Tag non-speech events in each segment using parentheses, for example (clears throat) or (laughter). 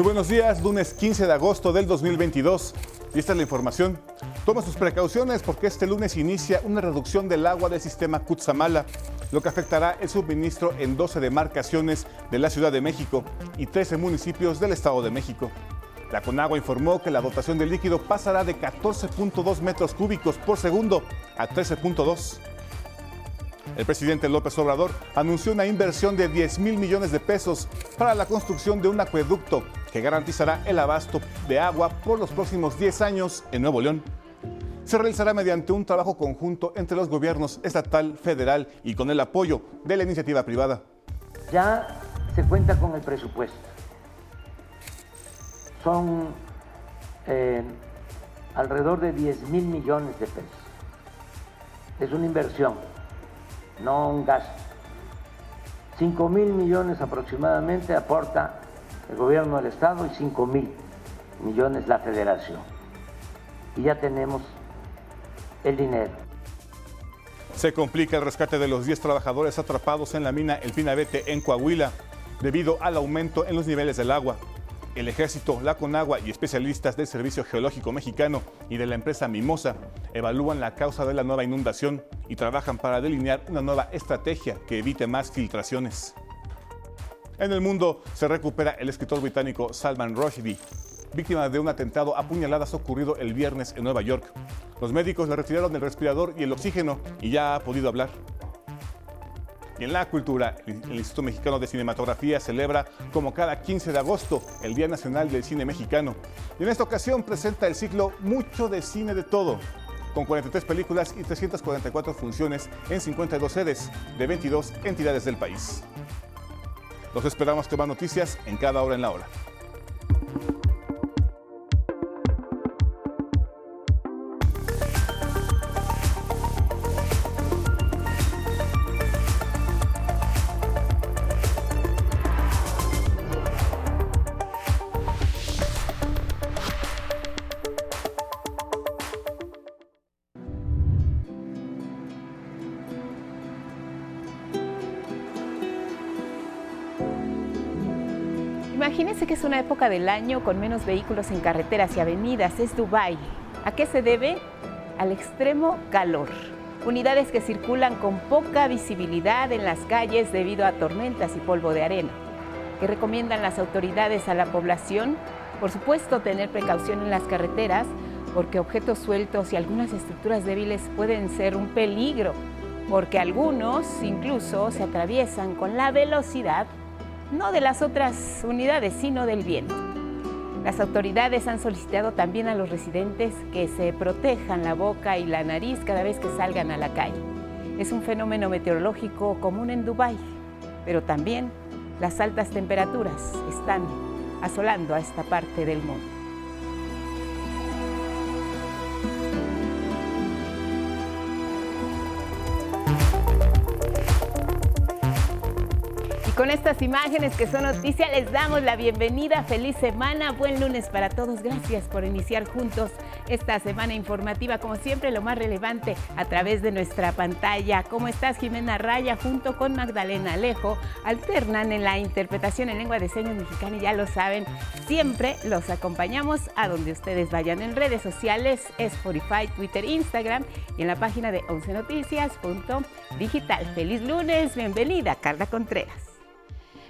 Muy buenos días, lunes 15 de agosto del 2022. Y esta es la información. Toma sus precauciones porque este lunes inicia una reducción del agua del sistema Cutzamala, lo que afectará el suministro en 12 demarcaciones de la Ciudad de México y 13 municipios del Estado de México. La Conagua informó que la dotación de líquido pasará de 14.2 metros cúbicos por segundo a 13.2. El presidente López Obrador anunció una inversión de 10 mil millones de pesos para la construcción de un acueducto que garantizará el abasto de agua por los próximos 10 años en Nuevo León. Se realizará mediante un trabajo conjunto entre los gobiernos estatal, federal y con el apoyo de la iniciativa privada. Ya se cuenta con el presupuesto. Son eh, alrededor de 10 mil millones de pesos. Es una inversión no un gasto. 5 mil millones aproximadamente aporta el gobierno del Estado y 5 mil millones la federación. Y ya tenemos el dinero. Se complica el rescate de los 10 trabajadores atrapados en la mina El Pinabete en Coahuila debido al aumento en los niveles del agua. El ejército, la Conagua y especialistas del Servicio Geológico Mexicano y de la empresa Mimosa evalúan la causa de la nueva inundación y trabajan para delinear una nueva estrategia que evite más filtraciones. En el mundo se recupera el escritor británico Salman Rushdie, víctima de un atentado a puñaladas ocurrido el viernes en Nueva York. Los médicos le retiraron el respirador y el oxígeno y ya ha podido hablar. Y en la cultura, el Instituto Mexicano de Cinematografía celebra como cada 15 de agosto el Día Nacional del Cine Mexicano. Y en esta ocasión presenta el ciclo Mucho de Cine de Todo, con 43 películas y 344 funciones en 52 sedes de 22 entidades del país. Los esperamos que más noticias en cada hora en la hora. Que es una época del año con menos vehículos en carreteras y avenidas, es Dubái. ¿A qué se debe? Al extremo calor. Unidades que circulan con poca visibilidad en las calles debido a tormentas y polvo de arena. ¿Qué recomiendan las autoridades a la población? Por supuesto, tener precaución en las carreteras porque objetos sueltos y algunas estructuras débiles pueden ser un peligro, porque algunos incluso se atraviesan con la velocidad no de las otras unidades, sino del viento. Las autoridades han solicitado también a los residentes que se protejan la boca y la nariz cada vez que salgan a la calle. Es un fenómeno meteorológico común en Dubái, pero también las altas temperaturas están asolando a esta parte del mundo. Con estas imágenes que son noticias les damos la bienvenida. Feliz semana, buen lunes para todos. Gracias por iniciar juntos esta semana informativa. Como siempre, lo más relevante a través de nuestra pantalla. ¿Cómo estás, Jimena Raya? Junto con Magdalena Alejo, alternan en la interpretación en lengua de señas mexicana y ya lo saben, siempre los acompañamos a donde ustedes vayan en redes sociales, Spotify, Twitter, Instagram y en la página de 11noticias.digital. Feliz lunes, bienvenida, Carla Contreras.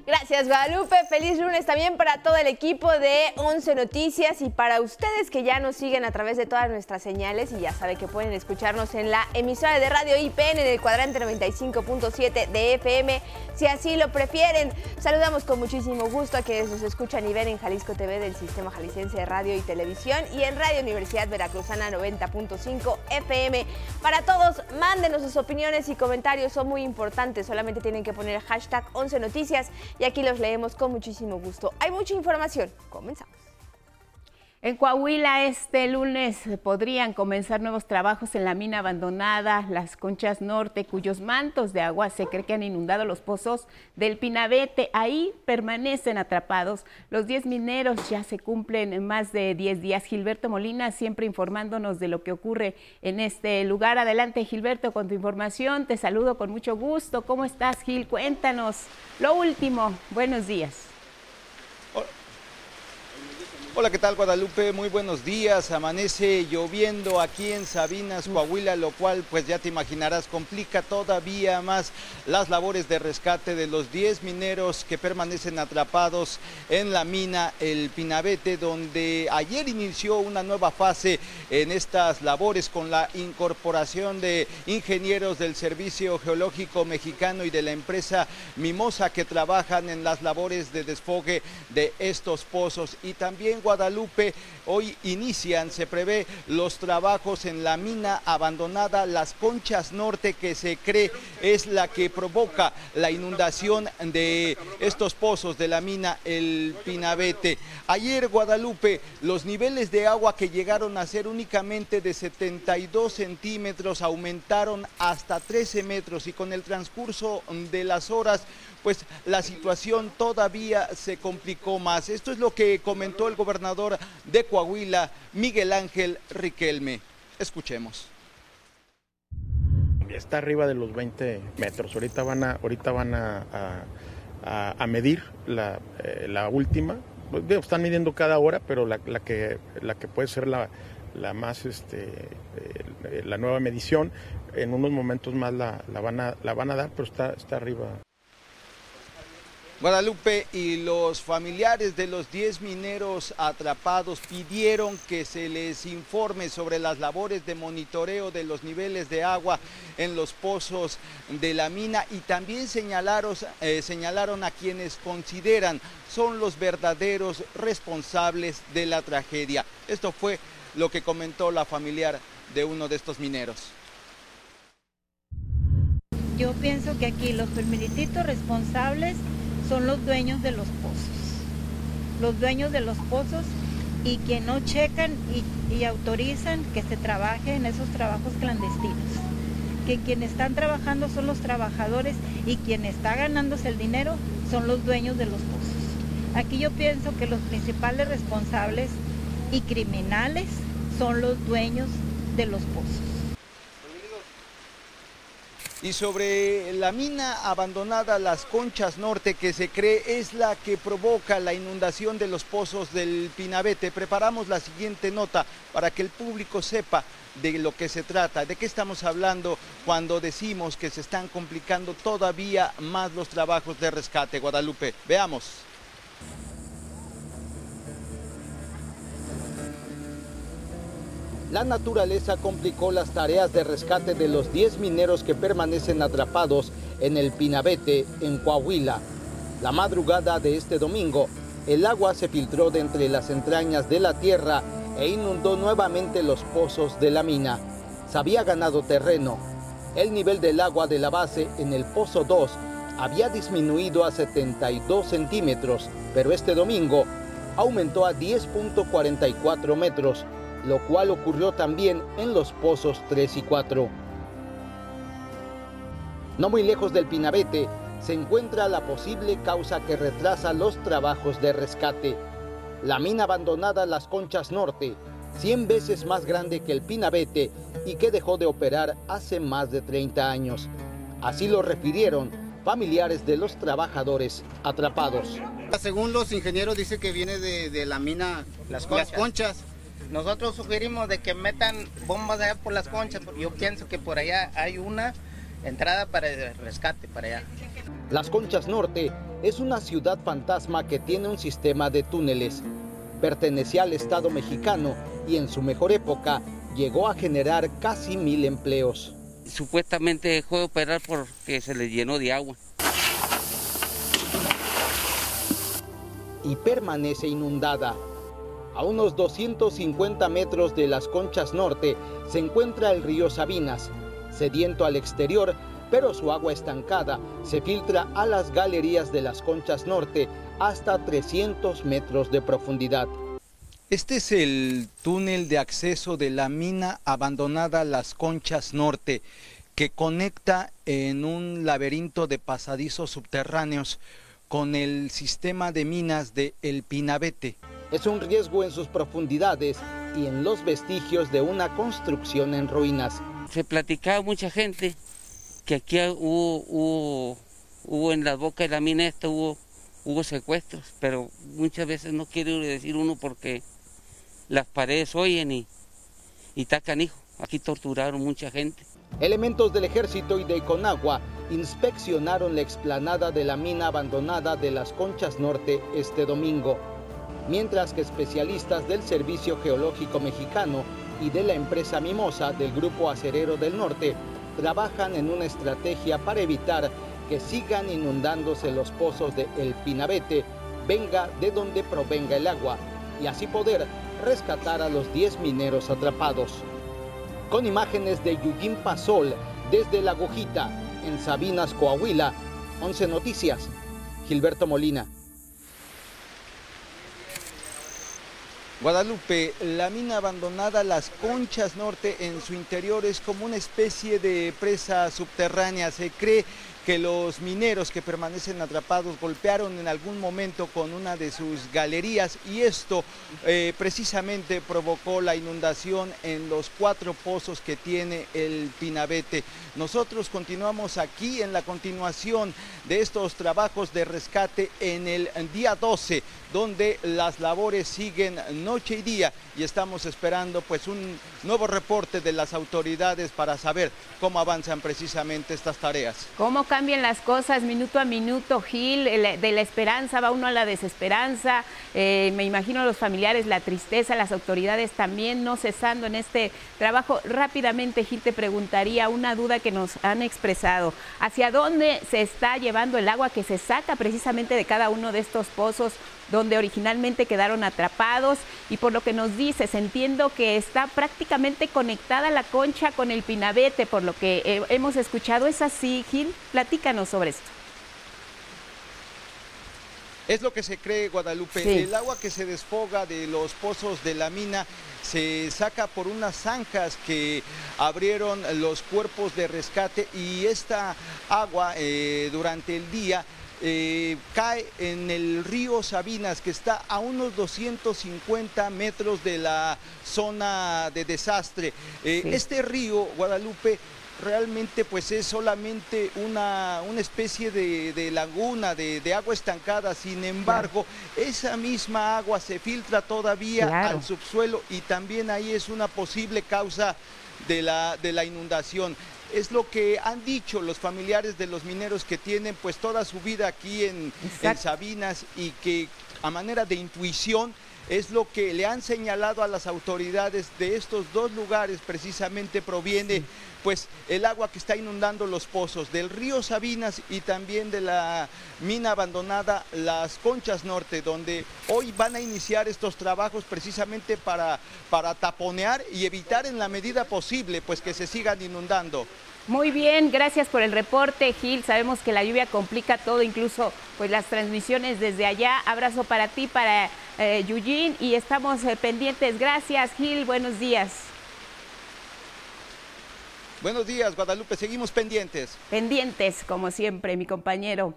Gracias, Guadalupe. Feliz lunes también para todo el equipo de 11 Noticias y para ustedes que ya nos siguen a través de todas nuestras señales y ya saben que pueden escucharnos en la emisora de radio IPN en el cuadrante 95.7 de FM, si así lo prefieren. Saludamos con muchísimo gusto a quienes nos escuchan y ven en Jalisco TV del Sistema Jalisciense de Radio y Televisión y en Radio Universidad Veracruzana 90.5 FM. Para todos, mándenos sus opiniones y comentarios, son muy importantes. Solamente tienen que poner hashtag 11 Noticias y aquí los leemos con muchísimo gusto. Hay mucha información. Comenzamos. En Coahuila este lunes podrían comenzar nuevos trabajos en la mina abandonada, las Conchas Norte, cuyos mantos de agua se cree que han inundado los pozos del Pinabete. Ahí permanecen atrapados. Los 10 mineros ya se cumplen en más de 10 días. Gilberto Molina siempre informándonos de lo que ocurre en este lugar. Adelante Gilberto con tu información. Te saludo con mucho gusto. ¿Cómo estás Gil? Cuéntanos lo último. Buenos días. Hola, ¿qué tal Guadalupe? Muy buenos días. Amanece lloviendo aquí en Sabinas, Coahuila, lo cual, pues ya te imaginarás, complica todavía más las labores de rescate de los 10 mineros que permanecen atrapados en la mina El Pinabete, donde ayer inició una nueva fase en estas labores con la incorporación de ingenieros del Servicio Geológico Mexicano y de la empresa Mimosa que trabajan en las labores de desfogue de estos pozos y también Guadalupe hoy inician, se prevé los trabajos en la mina abandonada Las Conchas Norte que se cree es la que provoca la inundación de estos pozos de la mina El Pinabete. Ayer Guadalupe los niveles de agua que llegaron a ser únicamente de 72 centímetros aumentaron hasta 13 metros y con el transcurso de las horas pues la situación todavía se complicó más. Esto es lo que comentó el gobernador de Coahuila, Miguel Ángel Riquelme. Escuchemos. Está arriba de los 20 metros. Ahorita van a, ahorita van a, a, medir la, eh, la, última. Están midiendo cada hora, pero la, la que, la que puede ser la, la más este eh, la nueva medición en unos momentos más la, la, van a la van a dar pero está está arriba Guadalupe y los familiares de los 10 mineros atrapados pidieron que se les informe sobre las labores de monitoreo de los niveles de agua en los pozos de la mina y también señalaron, eh, señalaron a quienes consideran son los verdaderos responsables de la tragedia. Esto fue lo que comentó la familiar de uno de estos mineros. Yo pienso que aquí los primerititos responsables son los dueños de los pozos. Los dueños de los pozos y que no checan y, autorizan que se trabaje en esos trabajos clandestinos. Que quienes están trabajando son los trabajadores y quien está ganándose el dinero son los dueños de los pozos. Aquí yo pienso que los principales responsables y criminales son los dueños de los pozos. Y sobre la mina abandonada Las Conchas Norte, que se cree es la que provoca la inundación de los pozos del Pinabete, preparamos la siguiente nota para que el público sepa de lo que se trata, de qué estamos hablando cuando decimos que se están complicando todavía más los trabajos de rescate. Guadalupe, veamos. La naturaleza complicó las tareas de rescate de los 10 mineros que permanecen atrapados en el Pinabete, en Coahuila. La madrugada de este domingo, el agua se filtró de entre las entrañas de la tierra e inundó nuevamente los pozos de la mina. Se había ganado terreno. El nivel del agua de la base en el pozo 2 había disminuido a 72 centímetros, pero este domingo aumentó a 10.44 metros lo cual ocurrió también en los pozos 3 y 4. No muy lejos del Pinabete se encuentra la posible causa que retrasa los trabajos de rescate. La mina abandonada Las Conchas Norte, 100 veces más grande que el Pinabete y que dejó de operar hace más de 30 años. Así lo refirieron familiares de los trabajadores atrapados. Según los ingenieros dice que viene de, la mina Las Conchas nosotros sugerimos de que metan bombas allá por las conchas, porque yo pienso que por allá hay una entrada para el rescate para allá. Las Conchas Norte es una ciudad fantasma que tiene un sistema de túneles. Pertenecía al Estado mexicano y en su mejor época llegó a generar casi mil empleos. Supuestamente dejó de operar porque se le llenó de agua. Y permanece inundada. A unos 250 metros de las Conchas Norte se encuentra el río Sabinas, sediento al exterior, pero su agua estancada se filtra a las galerías de las Conchas Norte hasta 300 metros de profundidad. Este es el túnel de acceso de la mina abandonada Las Conchas Norte, que conecta en un laberinto de pasadizos subterráneos con el sistema de minas de El Pinabete es un riesgo en sus profundidades y en los vestigios de una construcción en ruinas. Se platicaba mucha gente que aquí hubo, hubo, en la boca de la mina esta hubo hubo secuestros, pero muchas veces no quiere decir uno porque las paredes oyen y, y tacan hijo. Aquí torturaron mucha gente. Elementos del ejército y de Conagua inspeccionaron la explanada de la mina abandonada de las Conchas Norte este domingo, mientras que especialistas del Servicio Geológico Mexicano y de la empresa Mimosa del Grupo Acerero del Norte trabajan en una estrategia para evitar que sigan inundándose los pozos de El Pinabete, venga de donde provenga el agua, y así poder rescatar a los 10 mineros atrapados. Con imágenes de Yugin Pasol desde La Gojita, en Sabinas, Coahuila, 11 Noticias, Gilberto Molina. Guadalupe, la mina abandonada Las Conchas Norte en su interior es como una especie de presa subterránea. Se cree que los mineros que permanecen atrapados golpearon en algún momento con una de sus galerías y esto eh, precisamente provocó la inundación en los cuatro pozos que tiene el Pinabete. Nosotros continuamos aquí en la continuación de estos trabajos de rescate en el día 12, donde las labores siguen noche y día y estamos esperando pues un nuevo reporte de las autoridades para saber cómo avanzan precisamente estas tareas. ¿Cómo cambian las cosas minuto a minuto, Gil? De la esperanza va uno a la desesperanza. Eh, me imagino los familiares, la tristeza, las autoridades también no cesando en este trabajo. Rápidamente, Gil, te preguntaría una duda que nos han expresado. ¿Hacia dónde se está llevando el agua que se saca precisamente de cada uno de estos pozos donde originalmente quedaron atrapados? Y por lo que nos dices, entiendo que está prácticamente conectada la concha con el pinabete, por lo que eh, hemos escuchado. ¿Es así, Gil? Platícanos sobre esto. Es lo que se cree, Guadalupe. El agua que se desfoga de los pozos de la mina se saca por unas zanjas que abrieron los cuerpos de rescate y esta agua eh, durante el día eh, cae en el río Sabinas, que está a unos 250 metros de la zona de desastre. Eh, este río, Guadalupe, realmente pues es solamente una, una especie de, laguna, de, agua estancada. Sin embargo, esa misma agua se filtra todavía al subsuelo y también ahí es una posible causa de la, de la inundación es lo que han dicho los familiares de los mineros que tienen pues toda su vida aquí en, en, Sabinas y que a manera de intuición es lo que le han señalado a las autoridades de estos dos lugares precisamente proviene pues el agua que está inundando los pozos del río Sabinas y también de la mina abandonada Las Conchas Norte, donde hoy van a iniciar estos trabajos precisamente para, para taponear y evitar en la medida posible pues que se sigan inundando. Muy bien, gracias por el reporte, Gil. Sabemos que la lluvia complica todo, incluso pues las transmisiones desde allá. Abrazo para ti, para eh, Eugene, y estamos eh, pendientes. Gracias, Gil. Buenos días. Buenos días, Guadalupe. Seguimos pendientes. Pendientes, como siempre, mi compañero.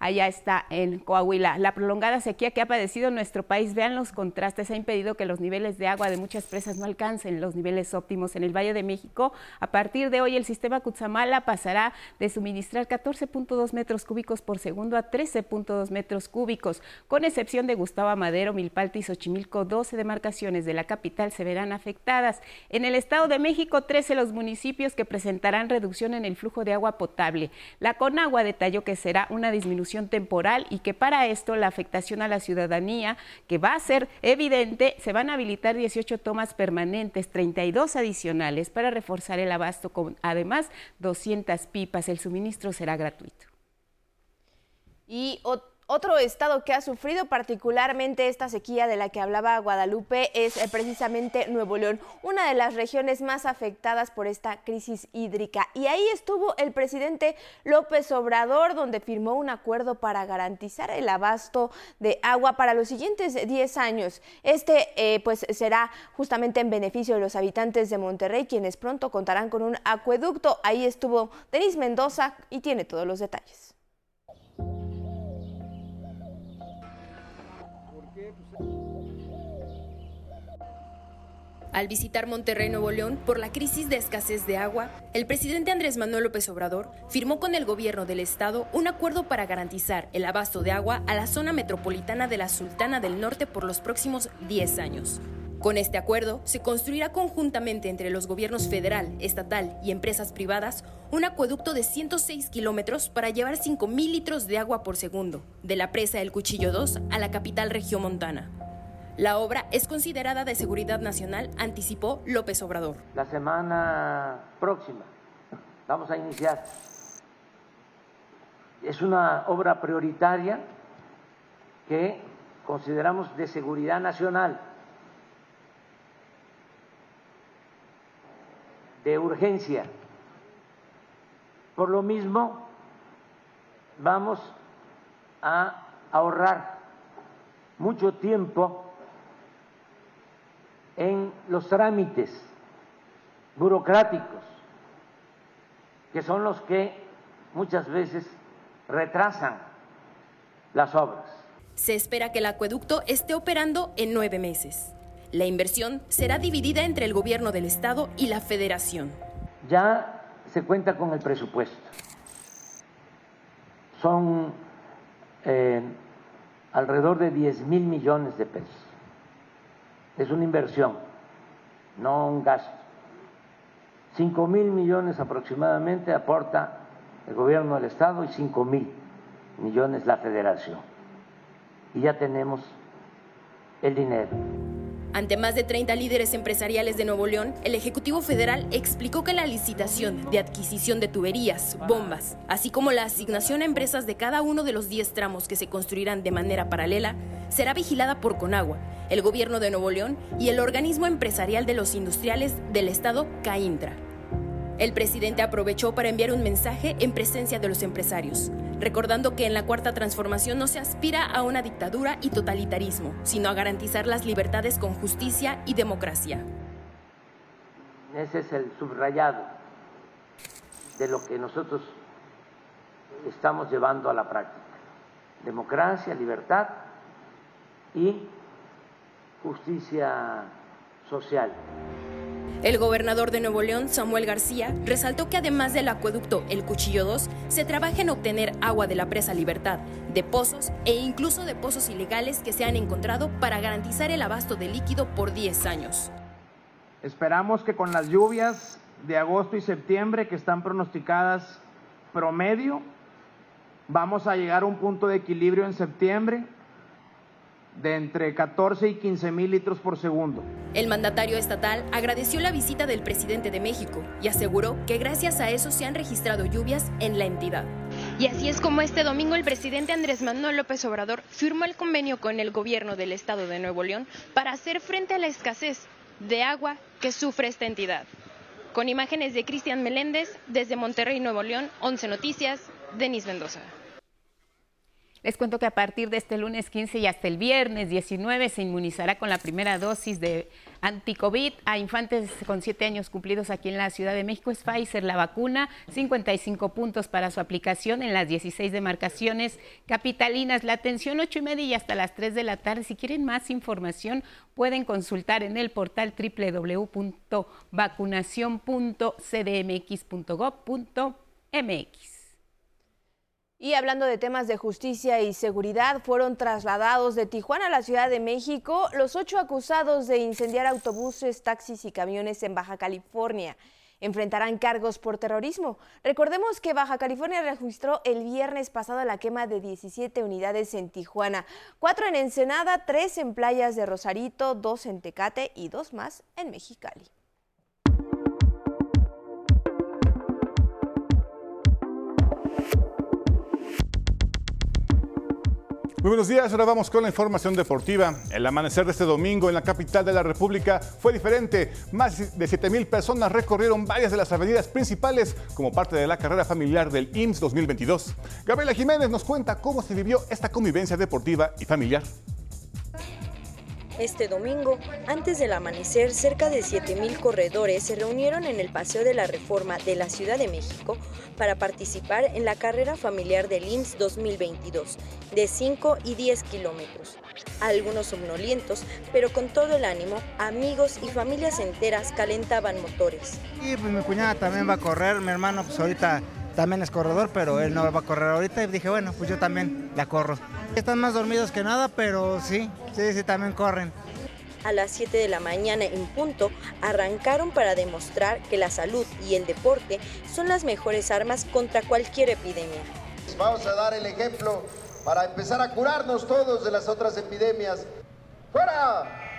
Allá está en Coahuila. La prolongada sequía que ha padecido nuestro país, vean los contrastes, ha impedido que los niveles de agua de muchas presas no alcancen los niveles óptimos en el Valle de México. A partir de hoy, el sistema Cutzamala pasará de suministrar 14.2 metros cúbicos por segundo a 13.2 metros cúbicos, con excepción de Gustavo Madero, Milpalta y Xochimilco, 12 demarcaciones de la capital se verán afectadas. En el Estado de México, 13 los municipios que presentarán reducción en el flujo de agua potable. La Conagua detalló que será una disminución temporal y que para esto la afectación a la ciudadanía, que va a ser evidente, se van a habilitar 18 tomas permanentes, 32 adicionales para reforzar el abasto con además 200 pipas. El suministro será gratuito. Y otro estado que ha sufrido particularmente esta sequía de la que hablaba Guadalupe es eh, precisamente Nuevo León, una de las regiones más afectadas por esta crisis hídrica. Y ahí estuvo el presidente López Obrador, donde firmó un acuerdo para garantizar el abasto de agua para los siguientes 10 años. Este eh, pues será justamente en beneficio de los habitantes de Monterrey, quienes pronto contarán con un acueducto. Ahí estuvo Denis Mendoza y tiene todos los detalles. Al visitar Monterrey, Nuevo León, por la crisis de escasez de agua, el presidente Andrés Manuel López Obrador firmó con el gobierno del estado un acuerdo para garantizar el abasto de agua a la zona metropolitana de la Sultana del Norte por los próximos 10 años. Con este acuerdo, se construirá conjuntamente entre los gobiernos federal, estatal y empresas privadas un acueducto de 106 kilómetros para llevar 5.000 litros de agua por segundo, de la presa del Cuchillo 2 a la capital regiomontana. La obra es considerada de seguridad nacional, anticipó López Obrador. La semana próxima vamos a iniciar. Es una obra prioritaria que consideramos de seguridad nacional, de urgencia. Por lo mismo, vamos a ahorrar mucho tiempo en los trámites burocráticos, que son los que muchas veces retrasan las obras. Se espera que el acueducto esté operando en nueve meses. La inversión será dividida entre el gobierno del estado y la federación. Ya se cuenta con el presupuesto. Son eh, alrededor de 10 mil millones de pesos es una inversión, no un gasto. Cinco mil millones aproximadamente aporta el gobierno del Estado y cinco mil millones la federación. Y ya tenemos el dinero. Ante más de 30 líderes empresariales de Nuevo León, el Ejecutivo Federal explicó que la licitación de adquisición de tuberías, bombas, así como la asignación a empresas de cada uno de los 10 tramos que se construirán de manera paralela, será vigilada por Conagua, el Gobierno de Nuevo León y el organismo empresarial de los industriales del Estado, CAINTRA. El presidente aprovechó para enviar un mensaje en presencia de los empresarios recordando que en la cuarta transformación no se aspira a una dictadura y totalitarismo, sino a garantizar las libertades con justicia y democracia. Ese es el subrayado de lo que nosotros estamos llevando a la práctica. Democracia, libertad y justicia social. El gobernador de Nuevo León, Samuel García, resaltó que además del acueducto El Cuchillo 2, se trabaja en obtener agua de la presa Libertad, de pozos e incluso de pozos ilegales que se han encontrado para garantizar el abasto de líquido por 10 años. Esperamos que con las lluvias de agosto y septiembre que están pronosticadas promedio, vamos a llegar a un punto de equilibrio en septiembre de entre 14 y 15 mil litros por segundo. El mandatario estatal agradeció la visita del presidente de México y aseguró que gracias a eso se han registrado lluvias en la entidad. Y así es como este domingo el presidente Andrés Manuel López Obrador firmó el convenio con el gobierno del estado de Nuevo León para hacer frente a la escasez de agua que sufre esta entidad. Con imágenes de Cristian Meléndez desde Monterrey, Nuevo León, 11 Noticias, Denis Mendoza. Les cuento que a partir de este lunes 15 y hasta el viernes 19 se inmunizará con la primera dosis de anticovid a infantes con 7 años cumplidos aquí en la Ciudad de México. Es Pfizer la vacuna, 55 puntos para su aplicación en las 16 demarcaciones capitalinas. La atención 8 y media y hasta las 3 de la tarde. Si quieren más información, pueden consultar en el portal www.vacunación.cdmx.gov.mx. Y hablando de temas de justicia y seguridad, fueron trasladados de Tijuana a la Ciudad de México los ocho acusados de incendiar autobuses, taxis y camiones en Baja California. Enfrentarán cargos por terrorismo. Recordemos que Baja California registró el viernes pasado la quema de 17 unidades en Tijuana, cuatro en Ensenada, tres en playas de Rosarito, dos en Tecate y dos más en Mexicali. Muy buenos días, ahora vamos con la información deportiva. El amanecer de este domingo en la capital de la República fue diferente. Más de 7 mil personas recorrieron varias de las avenidas principales como parte de la carrera familiar del IMSS 2022. Gabriela Jiménez nos cuenta cómo se vivió esta convivencia deportiva y familiar. Este domingo, antes del amanecer, cerca de 7.000 corredores se reunieron en el Paseo de la Reforma de la Ciudad de México para participar en la carrera familiar del IMSS 2022, de 5 y 10 kilómetros. Algunos somnolientos, pero con todo el ánimo, amigos y familias enteras calentaban motores. Y pues mi cuñada también va a correr, mi hermano pues ahorita también es corredor, pero él no va a correr ahorita y dije, bueno, pues yo también la corro. Están más dormidos que nada, pero sí, sí, sí, también corren. A las 7 de la mañana en punto, arrancaron para demostrar que la salud y el deporte son las mejores armas contra cualquier epidemia. Vamos a dar el ejemplo para empezar a curarnos todos de las otras epidemias. ¡Fuera!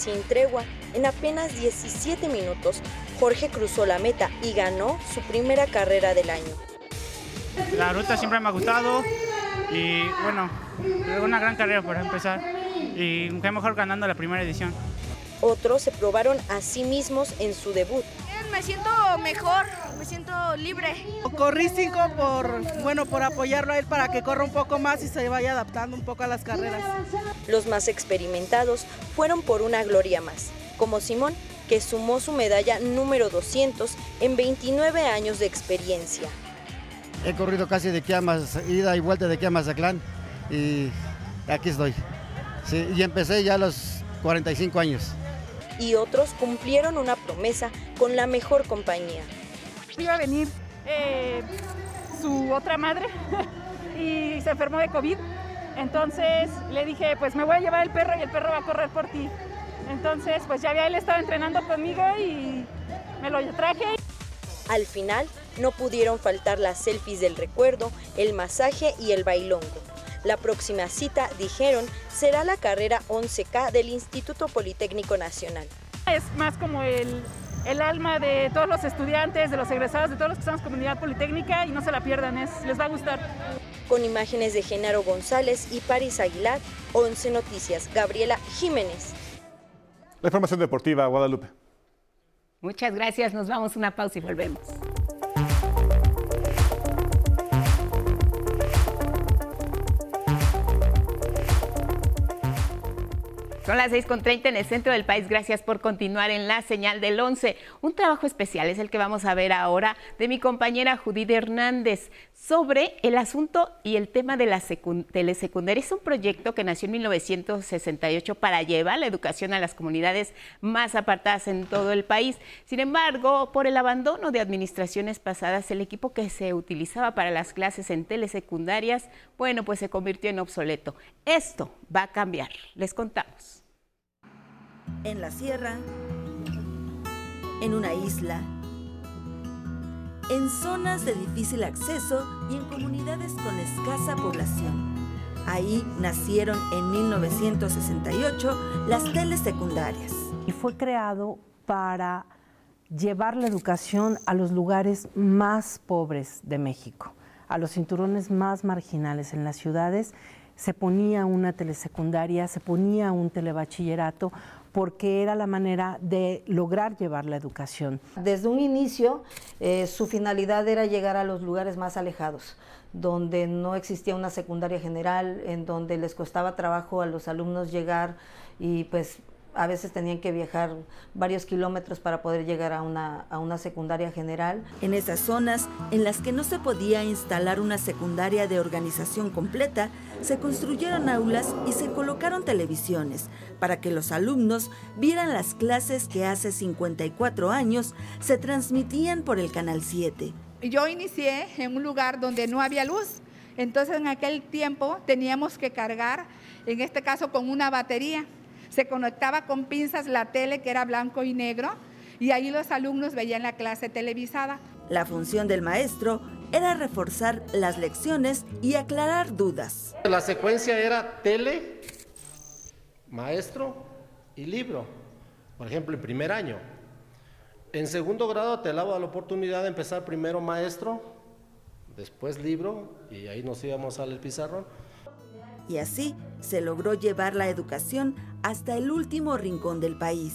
Sin tregua, en apenas 17 minutos, Jorge cruzó la meta y ganó su primera carrera del año. La ruta siempre me ha gustado y bueno, una gran carrera por empezar y qué mejor ganando la primera edición. Otros se probaron a sí mismos en su debut. Me siento mejor, me siento libre. Corrí cinco por, bueno, por apoyarlo a él para que corra un poco más y se vaya adaptando un poco a las carreras. Los más experimentados fueron por una gloria más, como Simón, que sumó su medalla número 200 en 29 años de experiencia. He corrido casi de aquí a ida y vuelta de aquí a Mazatlán y aquí estoy. Sí, y empecé ya a los 45 años. Y otros cumplieron una promesa con la mejor compañía. Iba a venir eh, su otra madre (laughs) y se enfermó de COVID. Entonces le dije, pues me voy a llevar el perro y el perro va a correr por ti. Entonces, pues ya había él estado entrenando conmigo y me lo traje. Al final, no pudieron faltar las selfies del recuerdo, el masaje y el bailongo. La próxima cita, dijeron, será la carrera 11K del Instituto Politécnico Nacional. Es más como el, el alma de todos los estudiantes, de los egresados, de todos los que estamos en comunidad politécnica y no se la pierdan, es, les va a gustar. Con imágenes de Genaro González y Paris Aguilar, 11 Noticias, Gabriela Jiménez. La información deportiva, Guadalupe. Muchas gracias, nos vamos a una pausa y volvemos. Son las 6.30 en el centro del país. Gracias por continuar en la señal del 11. Un trabajo especial es el que vamos a ver ahora de mi compañera Judith Hernández sobre el asunto y el tema de la telesecundaria. Es un proyecto que nació en 1968 para llevar la educación a las comunidades más apartadas en todo el país. Sin embargo, por el abandono de administraciones pasadas, el equipo que se utilizaba para las clases en telesecundarias, bueno, pues se convirtió en obsoleto. Esto va a cambiar. Les contamos en la sierra, en una isla, en zonas de difícil acceso y en comunidades con escasa población. Ahí nacieron en 1968 las telesecundarias. Y fue creado para llevar la educación a los lugares más pobres de México, a los cinturones más marginales en las ciudades. Se ponía una telesecundaria, se ponía un telebachillerato porque era la manera de lograr llevar la educación. Desde un inicio, eh, su finalidad era llegar a los lugares más alejados, donde no existía una secundaria general, en donde les costaba trabajo a los alumnos llegar y pues a veces tenían que viajar varios kilómetros para poder llegar a una, a una, secundaria general. En esas zonas en las que no se podía instalar una secundaria de organización completa, se construyeron aulas y se colocaron televisiones para que los alumnos vieran las clases que hace 54 años se transmitían por el Canal 7. Yo inicié en un lugar donde no había luz, entonces en aquel tiempo teníamos que cargar, en este caso con una batería. Se conectaba con pinzas la tele que era blanco y negro y ahí los alumnos veían la clase televisada. La función del maestro era reforzar las lecciones y aclarar dudas. La secuencia era tele, maestro y libro, por ejemplo, en primer año. En segundo grado te daba la oportunidad de empezar primero maestro, después libro, y ahí nos íbamos al pizarrón. Y así se logró llevar la educación hasta el último rincón del país.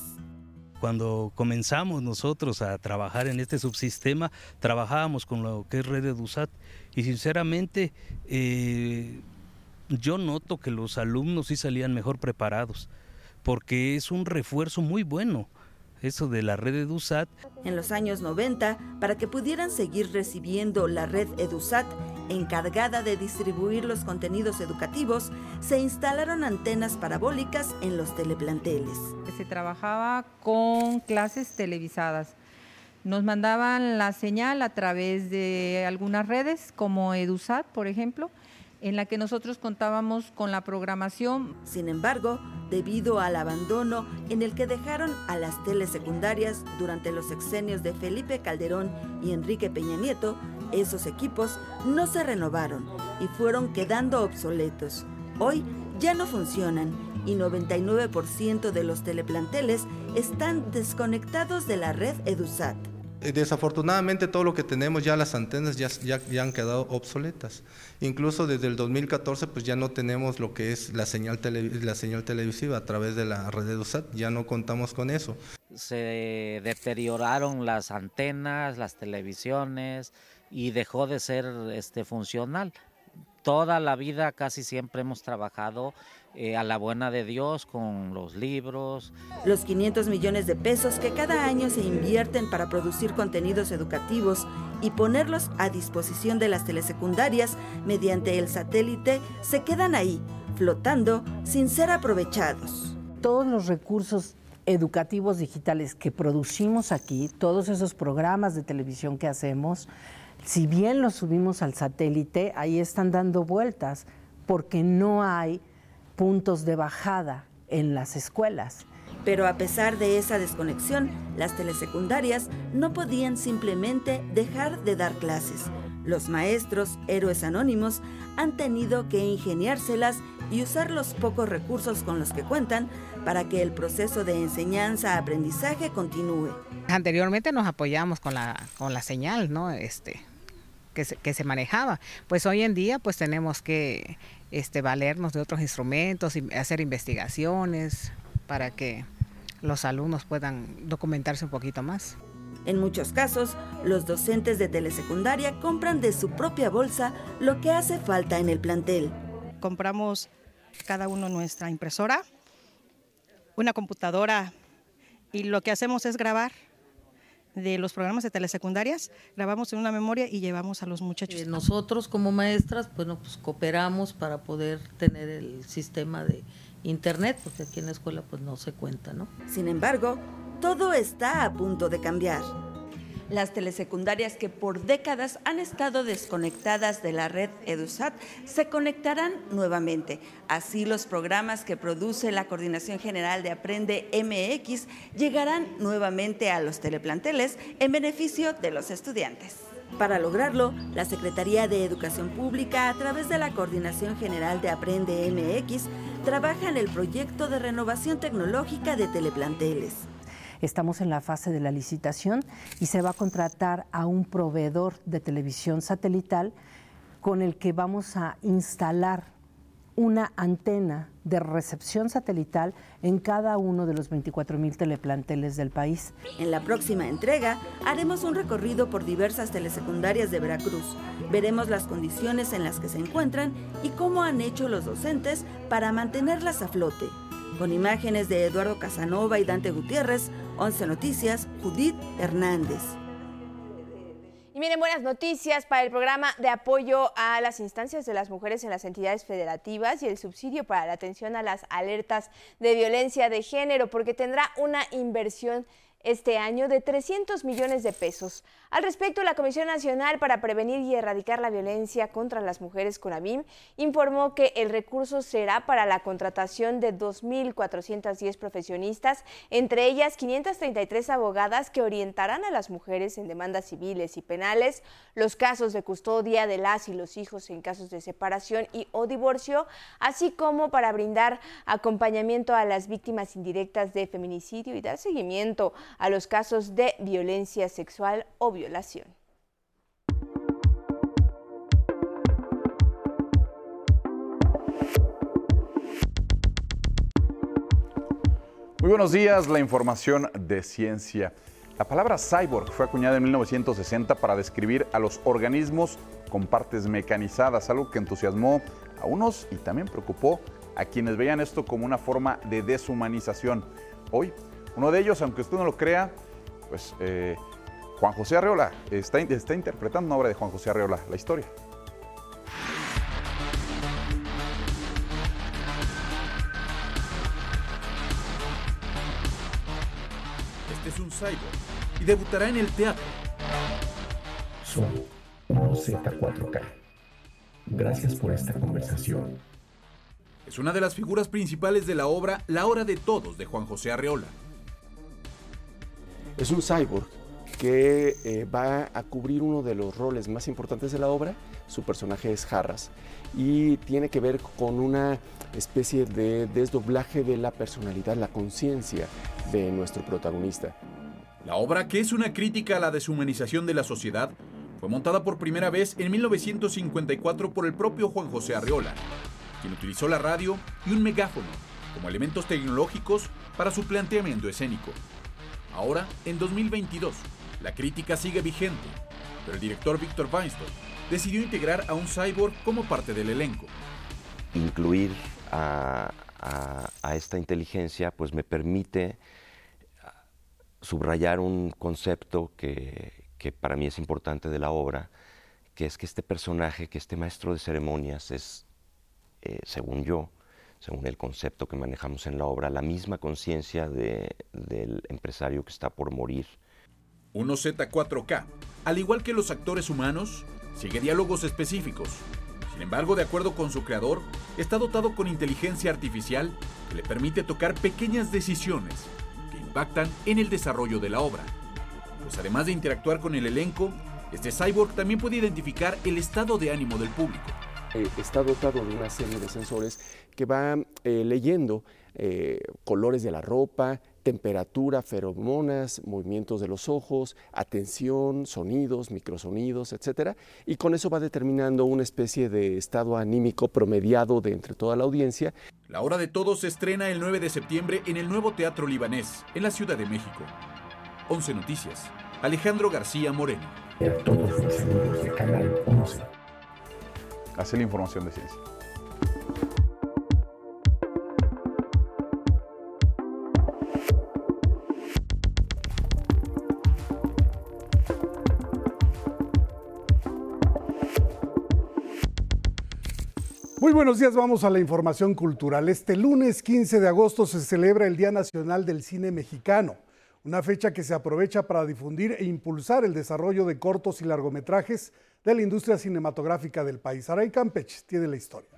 Cuando comenzamos nosotros a trabajar en este subsistema, trabajábamos con lo que es Red EduSat y sinceramente eh, yo noto que los alumnos sí salían mejor preparados, porque es un refuerzo muy bueno eso de la red EduSat. En los años 90, para que pudieran seguir recibiendo la red EduSat, encargada de distribuir los contenidos educativos, se instalaron antenas parabólicas en los teleplanteles. Se trabajaba con clases televisadas. Nos mandaban la señal a través de algunas redes, como EduSat, por ejemplo, en la que nosotros contábamos con la programación. Sin embargo, debido al abandono en el que dejaron a las telesecundarias durante los sexenios de Felipe Calderón y Enrique Peña Nieto, esos equipos no se renovaron y fueron quedando obsoletos. Hoy ya no funcionan y 99% de los teleplanteles están desconectados de la red EduSat. Eh, desafortunadamente todo lo que tenemos ya las antenas ya, ya, han quedado obsoletas. Incluso desde el 2014 pues ya no tenemos lo que es la señal, la señal televisiva a través de la red de USAT, ya no contamos con eso. Se deterioraron las antenas, las televisiones y dejó de ser este, funcional. Toda la vida casi siempre hemos trabajado eh, a la buena de Dios con los libros. Los 500 millones de pesos que cada año se invierten para producir contenidos educativos y ponerlos a disposición de las telesecundarias mediante el satélite se quedan ahí, flotando sin ser aprovechados. Todos los recursos educativos digitales que producimos aquí, todos esos programas de televisión que hacemos, si bien los subimos al satélite, ahí están dando vueltas porque no hay puntos de bajada en las escuelas. Pero a pesar de esa desconexión, las telesecundarias no podían simplemente dejar de dar clases. Los maestros, héroes anónimos, han tenido que ingeniárselas y usar los pocos recursos con los que cuentan para que el proceso de enseñanza-aprendizaje continúe. Anteriormente nos apoyamos con la, con la señal, ¿no? Este, que se, que se manejaba. Pues hoy en día pues tenemos que este, valernos de otros instrumentos y hacer investigaciones para que los alumnos puedan documentarse un poquito más. En muchos casos, los docentes de telesecundaria compran de su propia bolsa lo que hace falta en el plantel. Compramos cada uno nuestra impresora, una computadora y lo que hacemos es grabar de los programas de telesecundarias, grabamos en una memoria y llevamos a los muchachos. Eh, nosotros como maestras, bueno, pues cooperamos para poder tener el sistema de internet, porque aquí en la escuela pues no se cuenta, ¿no? Sin embargo, todo está a punto de cambiar. Las telesecundarias que por décadas han estado desconectadas de la red EduSat se conectarán nuevamente. Así los programas que produce la Coordinación General de Aprende MX llegarán nuevamente a los teleplanteles en beneficio de los estudiantes. Para lograrlo, la Secretaría de Educación Pública, a través de la Coordinación General de Aprende MX, trabaja en el proyecto de renovación tecnológica de teleplanteles. Estamos en la fase de la licitación y se va a contratar a un proveedor de televisión satelital con el que vamos a instalar una antena de recepción satelital en cada uno de los 24 mil teleplanteles del país. En la próxima entrega haremos un recorrido por diversas telesecundarias de Veracruz. Veremos las condiciones en las que se encuentran y cómo han hecho los docentes para mantenerlas a flote. Con imágenes de Eduardo Casanova y Dante Gutiérrez, 11 Noticias, Judith Hernández. Y miren, buenas noticias para el programa de apoyo a las instancias de las mujeres en las entidades federativas y el subsidio para la atención a las alertas de violencia de género, porque tendrá una inversión este año de 300 millones de pesos. Al respecto, la Comisión Nacional para Prevenir y Erradicar la Violencia contra las Mujeres, CONAVIM, informó que el recurso será para la contratación de 2.410 profesionistas, entre ellas 533 abogadas que orientarán a las mujeres en demandas civiles y penales, los casos de custodia de las y los hijos en casos de separación y o divorcio, así como para brindar acompañamiento a las víctimas indirectas de feminicidio y dar seguimiento a los casos de violencia sexual o violación. Muy buenos días, la información de ciencia. La palabra cyborg fue acuñada en 1960 para describir a los organismos con partes mecanizadas, algo que entusiasmó a unos y también preocupó a quienes veían esto como una forma de deshumanización. Hoy, uno de ellos, aunque usted no lo crea, pues eh, Juan José Arreola está, está interpretando una obra de Juan José Arreola, la historia. Este es un cyborg y debutará en el teatro. Soy Z4K. Gracias por esta conversación. Es una de las figuras principales de la obra La Hora de Todos de Juan José Arreola. Es un cyborg que eh, va a cubrir uno de los roles más importantes de la obra. Su personaje es Harras y tiene que ver con una especie de desdoblaje de la personalidad, la conciencia de nuestro protagonista. La obra, que es una crítica a la deshumanización de la sociedad, fue montada por primera vez en 1954 por el propio Juan José Arreola, quien utilizó la radio y un megáfono como elementos tecnológicos para su planteamiento escénico. Ahora, en 2022, la crítica sigue vigente, pero el director Víctor Weinstein decidió integrar a un cyborg como parte del elenco. Incluir a, esta inteligencia pues me permite subrayar un concepto que, que para mí es importante de la obra, que es que este personaje, que este maestro de ceremonias es, eh, según yo, según el concepto que manejamos en la obra, la misma conciencia de, del empresario que está por morir. 1Z4K, al igual que los actores humanos, sigue diálogos específicos. Sin embargo, de acuerdo con su creador, está dotado con inteligencia artificial que le permite tocar pequeñas decisiones que impactan en el desarrollo de la obra pues además de interactuar con el elenco, este cyborg también puede identificar el estado de ánimo del público. Eh, está dotado de una serie de sensores que va eh, leyendo eh, colores de la ropa, temperatura, feromonas, movimientos de los ojos, atención, sonidos, microsonidos, etc. Y con eso va determinando una especie de estado anímico promediado de entre toda la audiencia. La Hora de Todos se estrena el 9 de septiembre en el nuevo Teatro Libanés, en la Ciudad de México. 11 Noticias, Alejandro García Moreno. Y a todos los de Canal 11. Hace la información de ciencia. Muy buenos días, vamos a la información cultural. Este lunes 15 de agosto se celebra el Día Nacional del Cine Mexicano una fecha que se aprovecha para difundir e impulsar el desarrollo de cortos y largometrajes de la industria cinematográfica del país. Aray Campech tiene la historia.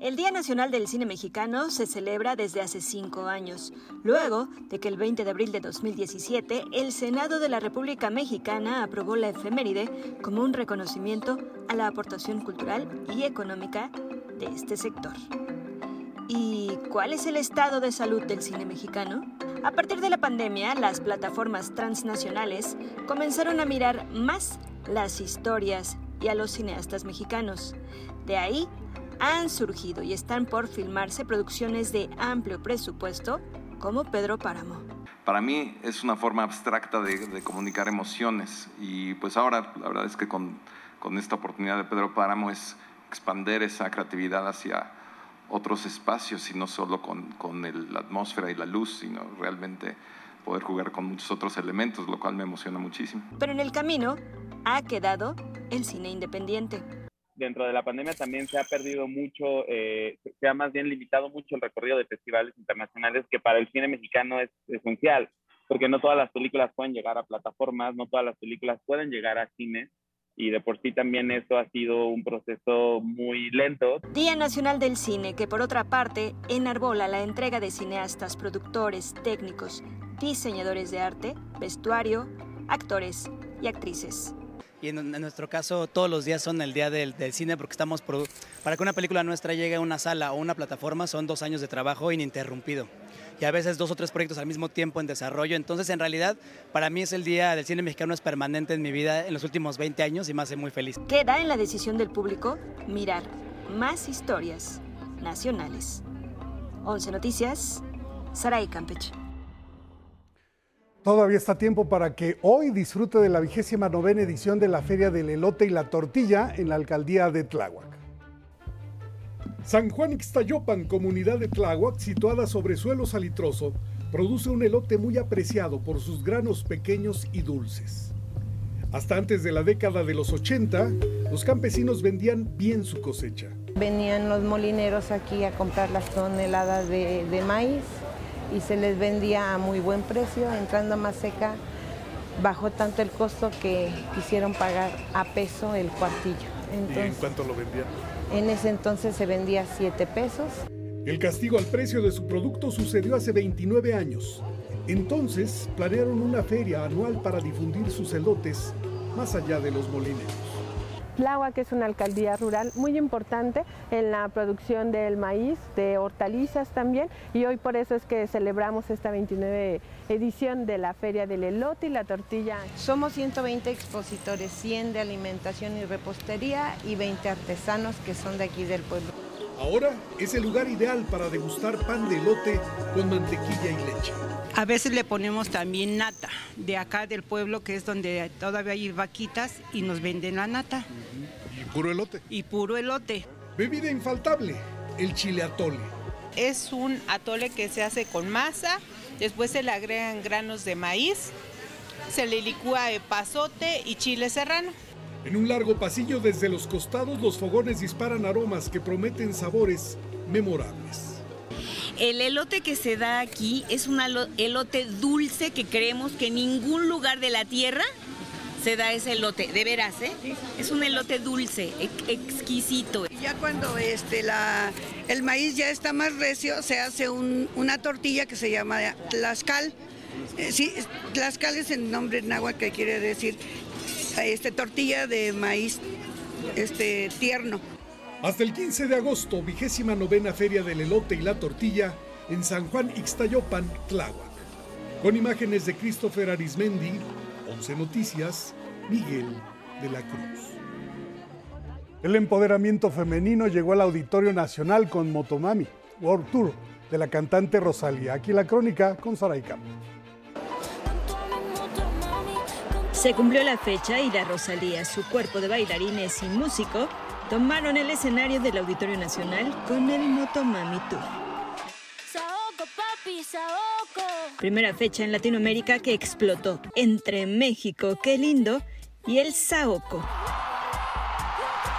El Día Nacional del Cine Mexicano se celebra desde hace cinco años, luego de que el 20 de abril de 2017 el Senado de la República Mexicana aprobó la efeméride como un reconocimiento a la aportación cultural y económica de este sector. ¿Y cuál es el estado de salud del cine mexicano? A partir de la pandemia, las plataformas transnacionales comenzaron a mirar más las historias y a los cineastas mexicanos. De ahí han surgido y están por filmarse producciones de amplio presupuesto como Pedro Páramo. Para mí es una forma abstracta de, comunicar emociones y pues ahora la verdad es que con, con esta oportunidad de Pedro Páramo es expander esa creatividad hacia otros espacios y no solo con, con la atmósfera y la luz, sino realmente poder jugar con muchos otros elementos, lo cual me emociona muchísimo. Pero en el camino ha quedado el cine independiente. Dentro de la pandemia también se ha perdido mucho, eh, se ha más bien limitado mucho el recorrido de festivales internacionales que para el cine mexicano es esencial, porque no todas las películas pueden llegar a plataformas, no todas las películas pueden llegar a cines y de por sí también esto ha sido un proceso muy lento. Día Nacional del Cine, que por otra parte enarbola la entrega de cineastas, productores, técnicos, diseñadores de arte, vestuario, actores y actrices. Y en, nuestro caso todos los días son el día del, cine porque estamos para que una película nuestra llegue a una sala o una plataforma son dos años de trabajo ininterrumpido y a veces dos o tres proyectos al mismo tiempo en desarrollo. Entonces, en realidad, para mí es el Día del Cine Mexicano es permanente en mi vida en los últimos 20 años y me hace muy feliz. Queda en la decisión del público mirar más historias nacionales. 11 Noticias, Saray Campech. Todavía está tiempo para que hoy disfrute de la vigésima novena edición de la Feria del Elote y la Tortilla en la alcaldía de Tláhuac. San Juan Ixtayopan, comunidad de Tláhuac, situada sobre suelo salitroso, produce un elote muy apreciado por sus granos pequeños y dulces. Hasta antes de la década de los 80, los campesinos vendían bien su cosecha. Venían los molineros aquí a comprar las toneladas de, de maíz y se les vendía a muy buen precio, entrando a Maseca bajó tanto el costo que quisieron pagar a peso el cuartillo. ¿Y en cuánto lo vendían? En ese entonces se vendía a 7 pesos. El castigo al precio de su producto sucedió hace 29 años. Entonces planearon una feria anual para difundir sus elotes más allá de los molineros. Tláhuac es una alcaldía rural muy importante en la producción del maíz, de hortalizas también, y hoy por eso es que celebramos esta 29 edición de la Feria del Elote y la Tortilla. Somos 120 expositores, 100 de alimentación y repostería y 20 artesanos que son de aquí del pueblo. Ahora es el lugar ideal para degustar pan de elote con mantequilla y leche. A veces le ponemos también nata de acá del pueblo, que es donde todavía hay vaquitas y nos venden la nata. ¿Y puro elote? Y puro elote. Bebida infaltable, el chile atole. Es un atole que se hace con masa, después se le agregan granos de maíz, se le licúa pasote y chile serrano. En un largo pasillo desde los costados los fogones disparan aromas que prometen sabores memorables. El elote que se da aquí es un elote dulce que creemos que en ningún lugar de la tierra se da ese elote, de veras, ¿eh? Es un elote dulce, exquisito. Ya cuando este, la, el maíz ya está más recio, se hace una tortilla que se llama tlaxcal. Eh, sí, tlaxcal es el nombre náhuatl que quiere decir este, tortilla de maíz este, tierno. Hasta el 15 de agosto, vigésima novena Feria del Elote y la Tortilla en San Juan Ixtayopan, Tláhuac. Con imágenes de Christopher Arismendi, 11 Noticias, Miguel de la Cruz. El empoderamiento femenino llegó al Auditorio Nacional con Motomami, World Tour, de la cantante Rosalía. Aquí la crónica con Saray Campo. Se cumplió la fecha y la Rosalía, su cuerpo de bailarines y músico, tomaron el escenario del Auditorio Nacional con el Motomami Tour. Primera fecha en Latinoamérica que explotó entre México, qué lindo, y el Saoco.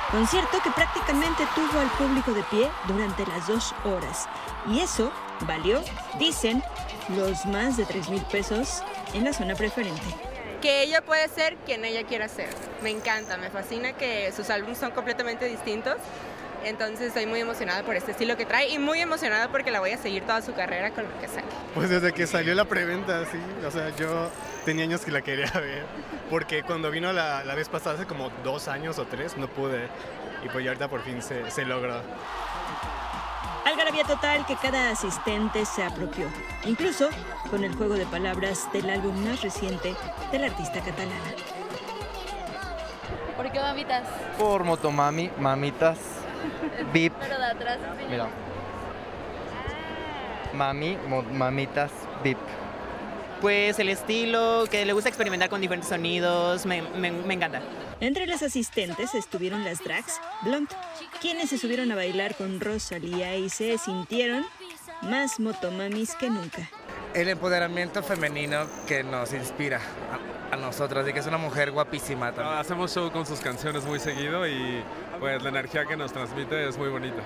Concierto que prácticamente tuvo al público de pie durante las dos horas. Y eso valió, dicen, los más de 3 mil pesos en la zona preferente que ella puede ser quien ella quiera ser. Me encanta, me fascina que sus álbumes son completamente distintos. Entonces estoy muy emocionada por este estilo que trae y muy emocionada porque la voy a seguir toda su carrera con lo que saque. Pues desde que salió la preventa, sí. O sea, yo tenía años que la quería (laughs) ver. Porque cuando vino la, la vez pasada, hace como dos años o tres, no pude. Y pues ya ahorita por fin se, se logró. Algarabía total que cada asistente se apropió, incluso con el juego de palabras del álbum más reciente del artista catalana. ¿Por qué mamitas? Por Motomami, mamitas, VIP. Pero de atrás, Mira. Mami, mamitas, VIP. Pues el estilo, que le gusta experimentar con diferentes sonidos, me, me, me encanta. Entre las asistentes estuvieron las drags Blunt, quienes se subieron a bailar con Rosalía y se sintieron más motomamis que nunca. El empoderamiento femenino que nos inspira a, a nosotros, y que es una mujer guapísima también. hacemos show con sus canciones muy seguido y pues la energía que nos transmite es muy bonita.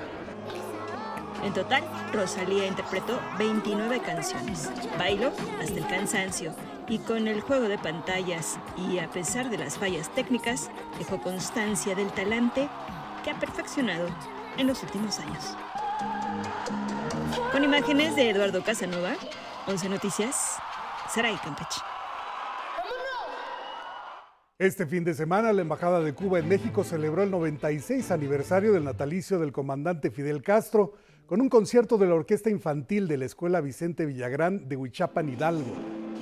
En total, Rosalía interpretó 29 canciones. Bailó hasta el cansancio y con el juego de pantallas y a pesar de las fallas técnicas, dejó constancia del talante que ha perfeccionado en los últimos años. Con imágenes de Eduardo Casanova, 11 Noticias, Saray Campeche. Este fin de semana, la Embajada de Cuba en México celebró el 96 aniversario del natalicio del comandante Fidel Castro con un concierto de la Orquesta Infantil de la Escuela Vicente Villagrán de Huichapan Hidalgo.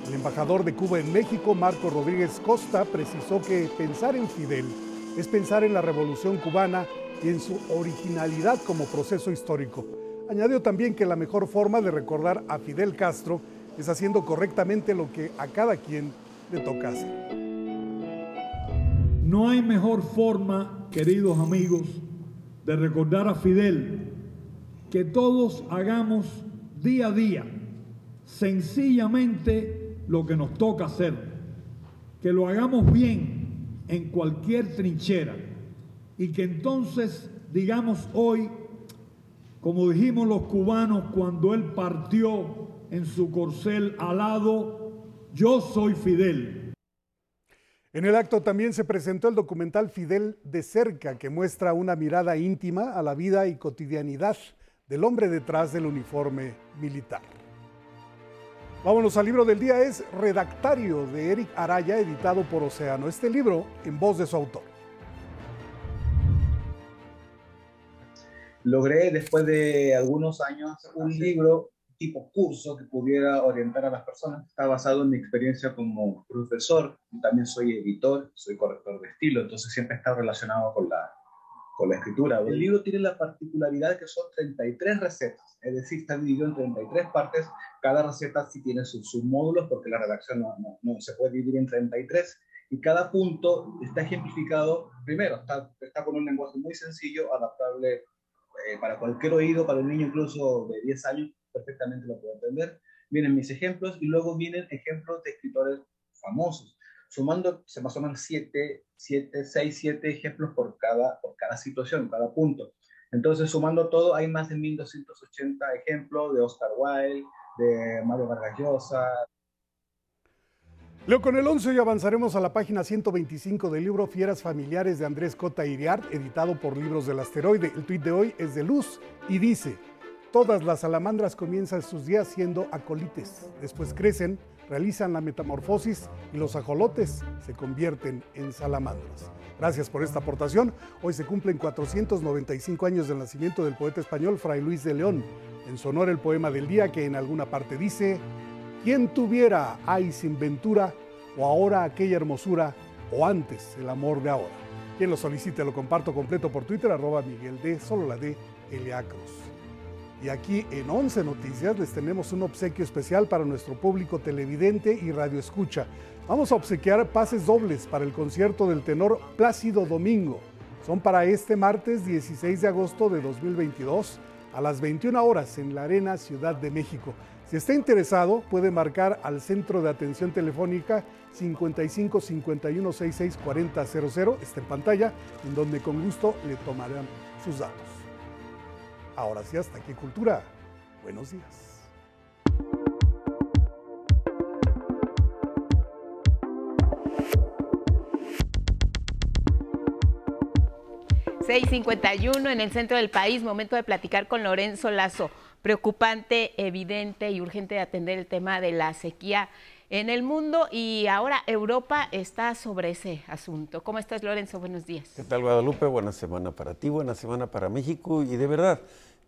El embajador de Cuba en México, Marco Rodríguez Costa, precisó que pensar en Fidel es pensar en la revolución cubana y en su originalidad como proceso histórico. Añadió también que la mejor forma de recordar a Fidel Castro es haciendo correctamente lo que a cada quien le toca hacer. No hay mejor forma, queridos amigos, de recordar a Fidel que todos hagamos día a día sencillamente lo que nos toca hacer, que lo hagamos bien en cualquier trinchera y que entonces digamos hoy, como dijimos los cubanos cuando él partió en su corcel alado, yo soy Fidel. En el acto también se presentó el documental Fidel de cerca, que muestra una mirada íntima a la vida y cotidianidad del hombre detrás del uniforme militar. Vámonos al libro del día, es Redactario de Eric Araya, editado por Océano. Este libro en voz de su autor. Logré después de algunos años un libro tipo curso que pudiera orientar a las personas. Está basado en mi experiencia como profesor, también soy editor, soy corrector de estilo, entonces siempre está relacionado con la, con la escritura. El libro tiene la particularidad que son 33 recetas, es decir, está dividido en 33 partes. Cada receta sí tiene sus submódulos porque la redacción no, no, se puede dividir en 33 y cada punto está ejemplificado, primero, está, está con un lenguaje muy sencillo, adaptable eh, para cualquier oído, para un niño incluso de 10 años, perfectamente lo puede entender. Vienen mis ejemplos y luego vienen ejemplos de escritores famosos. Sumando, se más o menos 7, 7, 6, 7 ejemplos por cada, por cada situación, cada punto. Entonces, sumando todo, hay más de 1280 ejemplos de Oscar Wilde, de Mario Vargas Llosa. Leo con el 11 y avanzaremos a la página 125 del libro Fieras Familiares de Andrés Cota Iriart, editado por Libros del Asteroide. El tuit de hoy es de Luz y dice, Todas las salamandras comienzan sus días siendo acolites, después crecen, realizan la metamorfosis y los ajolotes se convierten en salamandras. Gracias por esta aportación. Hoy se cumplen 495 años del nacimiento del poeta español Fray Luis de León. En su honor el poema del día que en alguna parte dice, ¿quién tuviera, ay sin ventura, o ahora aquella hermosura, o antes el amor de ahora? Quien lo solicite lo comparto completo por Twitter, arroba Miguel D, solo la D, Elia Cruz. Y aquí en 11 Noticias les tenemos un obsequio especial para nuestro público televidente y radioescucha. Vamos a obsequiar pases dobles para el concierto del tenor Plácido Domingo. Son para este martes 16 de agosto de 2022 a las 21 horas en la Arena Ciudad de México. Si está interesado, puede marcar al centro de atención telefónica 55 51 66 40 00, está en pantalla, en donde con gusto le tomarán sus datos. Ahora sí, hasta aquí cultura. Buenos días. ...6.51 en el centro del país, momento de platicar con Lorenzo Lazo. Preocupante, evidente y urgente de atender el tema de la sequía en el mundo y ahora Europa está sobre ese asunto. ¿Cómo estás, Lorenzo? Buenos días. ¿Qué tal, Guadalupe? Buena semana para ti, buena semana para México y de verdad,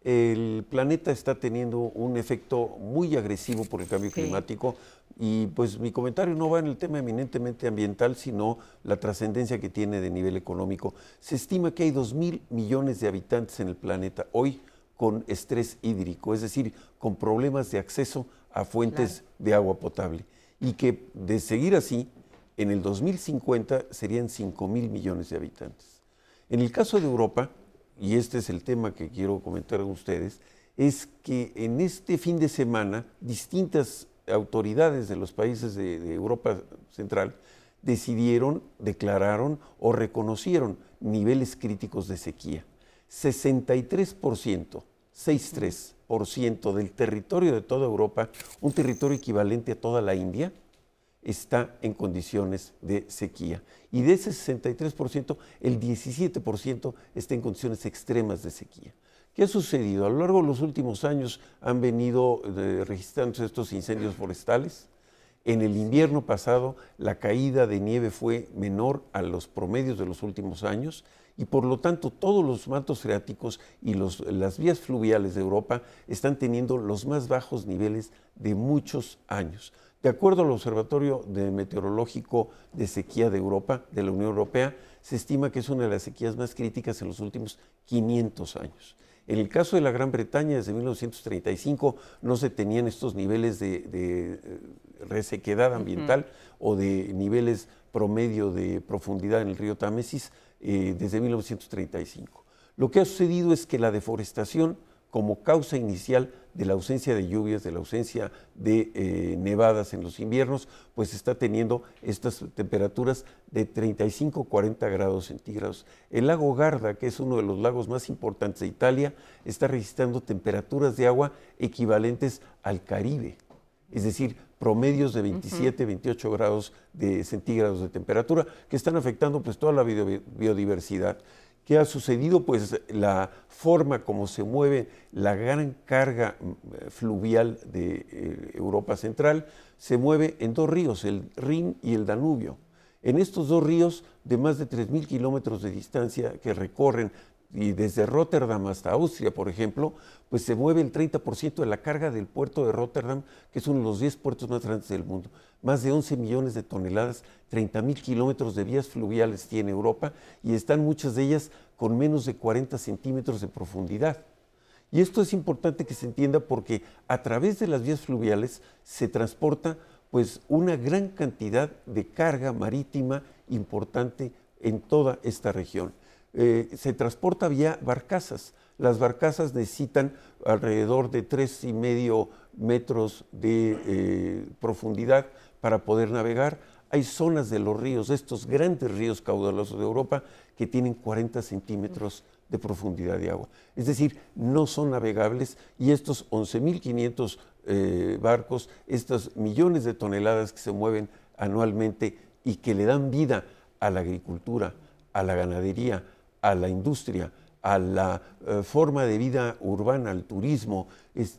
el planeta está teniendo un efecto muy agresivo por el cambio climático y pues mi comentario no va en el tema eminentemente ambiental, sino la trascendencia que tiene de nivel económico. Se estima que hay dos mil millones de habitantes en el planeta hoy con estrés hídrico, es decir, con problemas de acceso a fuentes de agua potable y que de seguir así, en el 2050 serían 5 mil millones de habitantes. En el caso de Europa, y este es el tema que quiero comentar con ustedes, es que en este fin de semana distintas autoridades de los países de, Europa Central decidieron, declararon o reconocieron niveles críticos de sequía. 63%, 63% del territorio de toda Europa, un territorio equivalente a toda la India, está en condiciones de sequía. Y de ese 63%, el 17% está en condiciones extremas de sequía. ¿Qué ha sucedido? A lo largo de los últimos años han venido eh, registrándose estos incendios forestales. En el invierno pasado la caída de nieve fue menor a los promedios de los últimos años y por lo tanto todos los mantos freáticos y las vías fluviales de Europa están teniendo los más bajos niveles de muchos años. De acuerdo al Observatorio de Meteorológico de Sequía de Europa, de la Unión Europea, se estima que es una de las sequías más críticas en los últimos 500 años. En el caso de la Gran Bretaña, desde 1935 no se tenían estos niveles de, de resequedad ambiental o de niveles promedio de profundidad en el río Támesis desde 1935. Lo que ha sucedido es que la deforestación como causa inicial de la ausencia de lluvias, de la ausencia de eh, nevadas en los inviernos, pues está teniendo estas temperaturas de 35-40 grados centígrados. El lago Garda, que es uno de los lagos más importantes de Italia, está registrando temperaturas de agua equivalentes al Caribe, es decir, promedios de 27, 28 grados de centígrados de temperatura, que están afectando pues toda la biodiversidad. ¿Qué ha sucedido? Pues la forma como se mueve la gran carga mm, fluvial de eh, Europa Central se mueve en dos ríos, el Rin y el Danubio. En estos dos ríos de más de 3.000 kilómetros de distancia que recorren y desde Rotterdam hasta Austria, por ejemplo, pues se mueve el 30% de la carga del puerto de Rotterdam, que es uno de los 10 puertos más grandes del mundo. Más de 11 millones de toneladas, 30 mil kilómetros de vías fluviales tiene Europa y están muchas de ellas con menos de 40 centímetros de profundidad. Y esto es importante que se entienda porque a través de las vías fluviales se transporta pues una gran cantidad de carga marítima importante en toda esta región. Eh, se transporta vía barcazas. Las barcazas necesitan alrededor de tres y medio metros de eh, profundidad para poder navegar. Hay zonas de los ríos, estos grandes ríos caudalosos de Europa, que tienen 40 centímetros de profundidad de agua. Es decir, no son navegables y estos 11.500 eh, barcos, estos millones de toneladas que se mueven anualmente y que le dan vida a la agricultura, a la ganadería, a la industria, a la eh, forma de vida urbana, al turismo,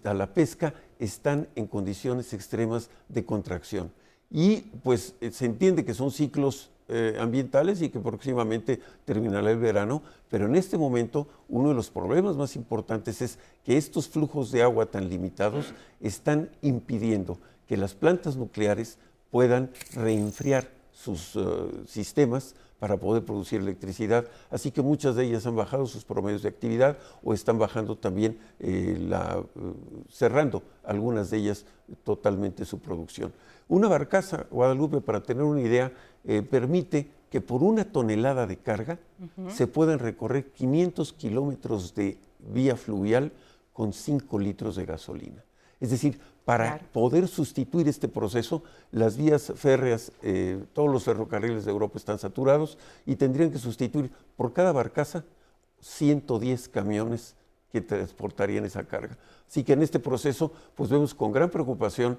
a la pesca, están en condiciones extremas de contracción. Y pues eh, se entiende que son ciclos eh, ambientales y que próximamente terminará el verano, pero en este momento uno de los problemas más importantes es que estos flujos de agua tan limitados están impidiendo que las plantas nucleares puedan reenfriar sus sistemas para poder producir electricidad, así que muchas de ellas han bajado sus promedios de actividad o están bajando también, eh, la, eh, cerrando algunas de ellas totalmente su producción. Una barcaza, Guadalupe, para tener una idea, eh, permite que por una tonelada de carga se puedan recorrer 500 kilómetros de vía fluvial con 5 litros de gasolina. Es decir, para poder sustituir este proceso, las vías férreas, eh, todos los ferrocarriles de Europa están saturados y tendrían que sustituir por cada barcaza 110 camiones que transportarían esa carga. Así que en este proceso, pues vemos con gran preocupación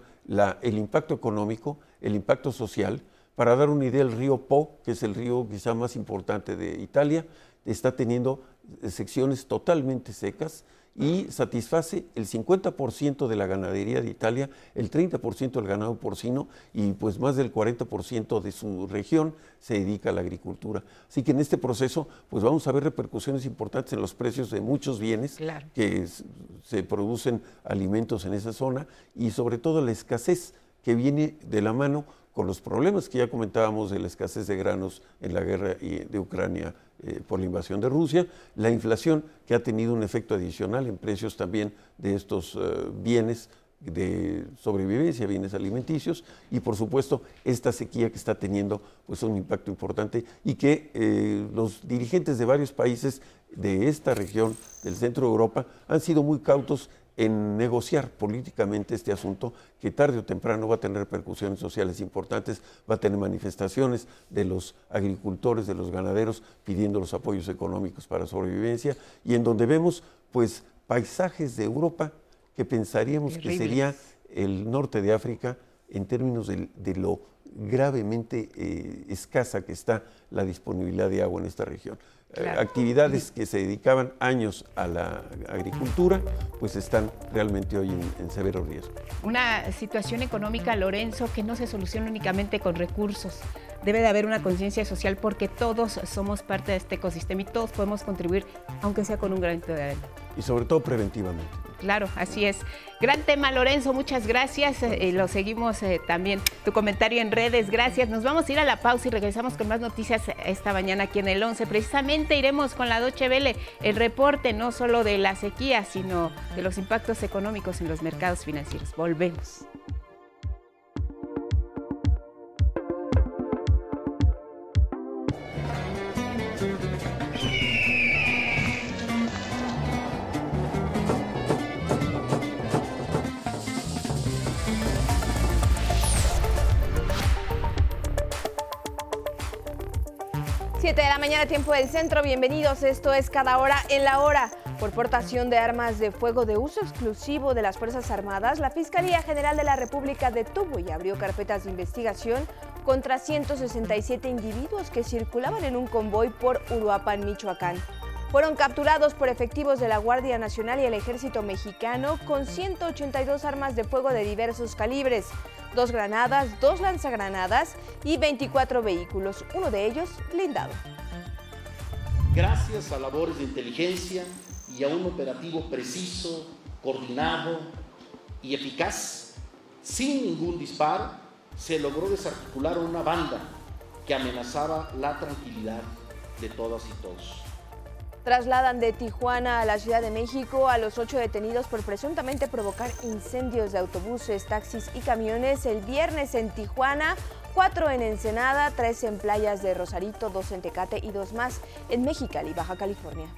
el impacto económico, el impacto social. Para dar una idea, el río Po, que es el río quizá más importante de Italia, está teniendo secciones totalmente secas y satisface el 50% de la ganadería de Italia, el 30% del ganado porcino y pues más del 40% de su región se dedica a la agricultura. Así que en este proceso pues vamos a ver repercusiones importantes en los precios de muchos bienes que se producen alimentos en esa zona y sobre todo la escasez que viene de la mano con los problemas que ya comentábamos de la escasez de granos en la guerra de Ucrania eh, por la invasión de Rusia, la inflación que ha tenido un efecto adicional en precios también de estos eh, bienes de sobrevivencia, bienes alimenticios y por supuesto esta sequía que está teniendo pues un impacto importante y que eh, los dirigentes de varios países de esta región del centro de Europa han sido muy cautos en negociar políticamente este asunto que tarde o temprano va a tener repercusiones sociales importantes, va a tener manifestaciones de los agricultores, de los ganaderos pidiendo los apoyos económicos para sobrevivencia y en donde vemos pues paisajes de Europa que pensaríamos que sería el norte de África en términos de, lo gravemente eh, escasa que está la disponibilidad de agua en esta región. Eh, actividades que se dedicaban años a la agricultura, pues están realmente hoy en, severo riesgo. Una situación económica, Lorenzo, que no se soluciona únicamente con recursos. Debe de haber una conciencia social porque todos somos parte de este ecosistema y todos podemos contribuir, aunque sea con un granito de arena. Y sobre todo preventivamente. Claro, así es. Gran tema, Lorenzo, muchas gracias. Eh, lo seguimos eh, también. Tu comentario en redes, gracias. Nos vamos a ir a la pausa y regresamos con más noticias esta mañana aquí en el 11. Precisamente iremos con la Doche Vele, el reporte no solo de la sequía, sino de los impactos económicos en los mercados financieros. Volvemos. De la mañana, tiempo del centro. Bienvenidos. Esto es Cada Hora en la Hora. Por portación de armas de fuego de uso exclusivo de las Fuerzas Armadas, la Fiscalía General de la República detuvo y abrió carpetas de investigación contra 167 individuos que circulaban en un convoy por Uruapan, Michoacán. Fueron capturados por efectivos de la Guardia Nacional y el Ejército Mexicano con 182 armas de fuego de diversos calibres dos granadas, dos lanzagranadas y 24 vehículos, uno de ellos blindado. Gracias a labores de inteligencia y a un operativo preciso, coordinado y eficaz, sin ningún disparo, se logró desarticular una banda que amenazaba la tranquilidad de todas y todos. Trasladan de Tijuana a la Ciudad de México a los ocho detenidos por presuntamente provocar incendios de autobuses, taxis y camiones el viernes en Tijuana, cuatro en Ensenada, tres en playas de Rosarito, dos en Tecate y dos más en Mexicali, Baja California.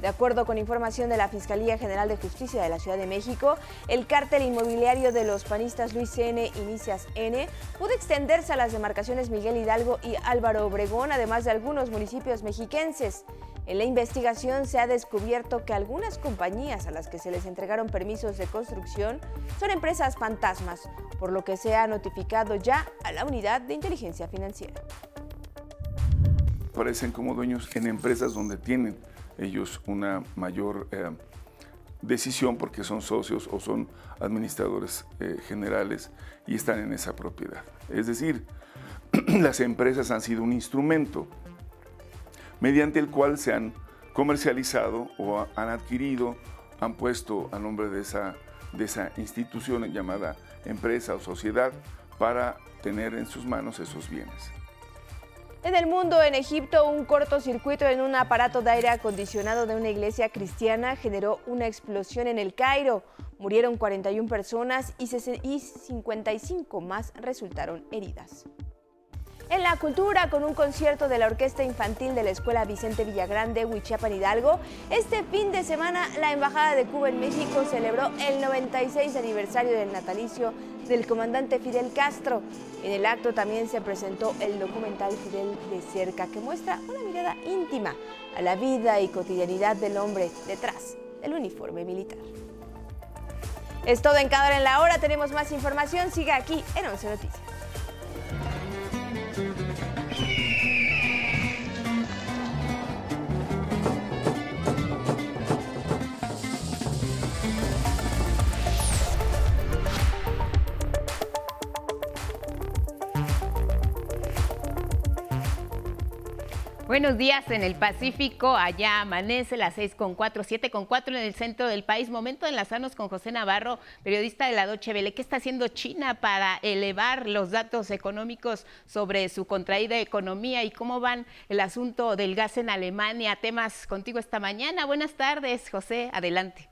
De acuerdo con información de la Fiscalía General de Justicia de la Ciudad de México, el cártel inmobiliario de los panistas Luis N. y Nicias N. pudo extenderse a las demarcaciones Miguel Hidalgo y Álvaro Obregón, además de algunos municipios mexiquenses. En la investigación se ha descubierto que algunas compañías a las que se les entregaron permisos de construcción son empresas fantasmas, por lo que se ha notificado ya a la unidad de inteligencia financiera. Parecen como dueños en empresas donde tienen ellos una mayor eh, decisión porque son socios o son administradores eh, generales y están en esa propiedad. Es decir, (clears throat) las empresas han sido un instrumento mediante el cual se han comercializado o han adquirido, han puesto a nombre de esa, de esa institución llamada empresa o sociedad para tener en sus manos esos bienes. En el mundo, en Egipto, un cortocircuito en un aparato de aire acondicionado de una iglesia cristiana generó una explosión en el Cairo. Murieron 41 personas y 55 más resultaron heridas. En la cultura, con un concierto de la Orquesta Infantil de la Escuela Vicente Villagrande, Huichapan Hidalgo, este fin de semana la Embajada de Cuba en México celebró el 96 aniversario del natalicio del comandante Fidel Castro. En el acto también se presentó el documental Fidel de cerca, que muestra una mirada íntima a la vida y cotidianidad del hombre detrás del uniforme militar. Es todo en cada en la hora. Tenemos más información. Siga aquí en 11 Noticias. Buenos días en el Pacífico, allá amanece las 6 con 4, 7 con 4 en el centro del país. Momento de enlazarnos con José Navarro, periodista de la Doche Vele. ¿Qué está haciendo China para elevar los datos económicos sobre su contraída economía y cómo van el asunto del gas en Alemania? Temas contigo esta mañana. Buenas tardes, José, adelante.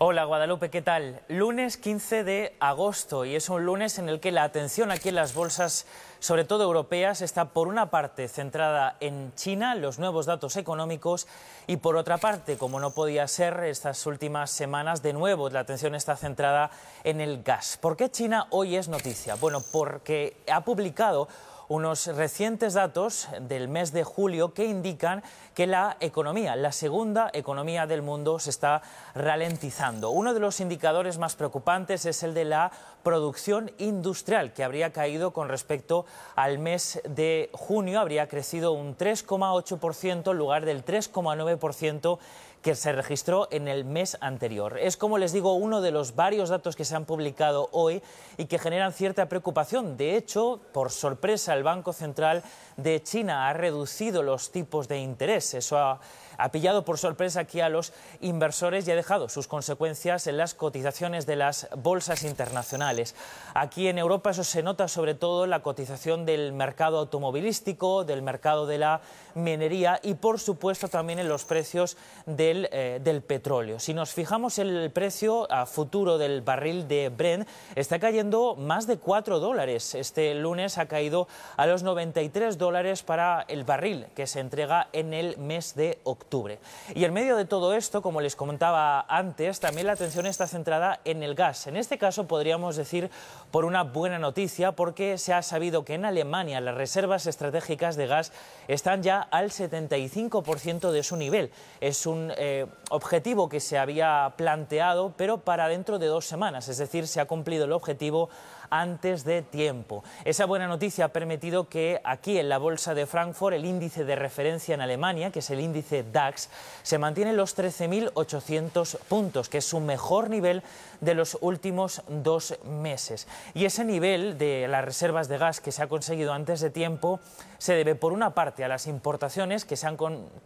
Hola Guadalupe, ¿qué tal? Lunes 15 de agosto y es un lunes en el que la atención aquí en las bolsas sobre todo europeas, está por una parte centrada en China, los nuevos datos económicos, y por otra parte, como no podía ser estas últimas semanas, de nuevo la atención está centrada en el gas. ¿Por qué China hoy es noticia? Bueno, porque ha publicado unos recientes datos del mes de julio que indican que la economía, la segunda economía del mundo, se está ralentizando. Uno de los indicadores más preocupantes es el de la producción industrial, que habría caído con respecto al mes de junio, habría crecido un 3,8% en lugar del 3,9% que se registró en el mes anterior. Es, como les digo, uno de los varios datos que se han publicado hoy y que generan cierta preocupación. De hecho, por sorpresa, el Banco Central de China ha reducido los tipos de interés. Eso ha pillado por sorpresa aquí a los inversores y ha dejado sus consecuencias en las cotizaciones de las bolsas internacionales. Aquí en Europa eso se nota sobre todo en la cotización del mercado automovilístico, del mercado de la minería y por supuesto también en los precios del, eh, petróleo. Si nos fijamos en el precio a futuro del barril de Brent, está cayendo más de 4 dólares. Este lunes ha caído a los 93 dólares para el barril que se entrega en el mes de octubre. Y en medio de todo esto, como les comentaba antes, también la atención está centrada en el gas. En este caso podríamos decir por una buena noticia, porque se ha sabido que en Alemania las reservas estratégicas de gas están ya al 75% de su nivel. Es un eh, objetivo que se había planteado, pero para dentro de dos semanas, es decir, se ha cumplido el objetivo antes de tiempo. Esa buena noticia ha permitido que aquí en la bolsa de Frankfurt el índice de referencia en Alemania, que es el índice DAX, se mantiene en los 13.800 puntos, que es su mejor nivel de los últimos dos meses. Y ese nivel de las reservas de gas que se ha conseguido antes de tiempo se debe, por una parte, a las importaciones que se han,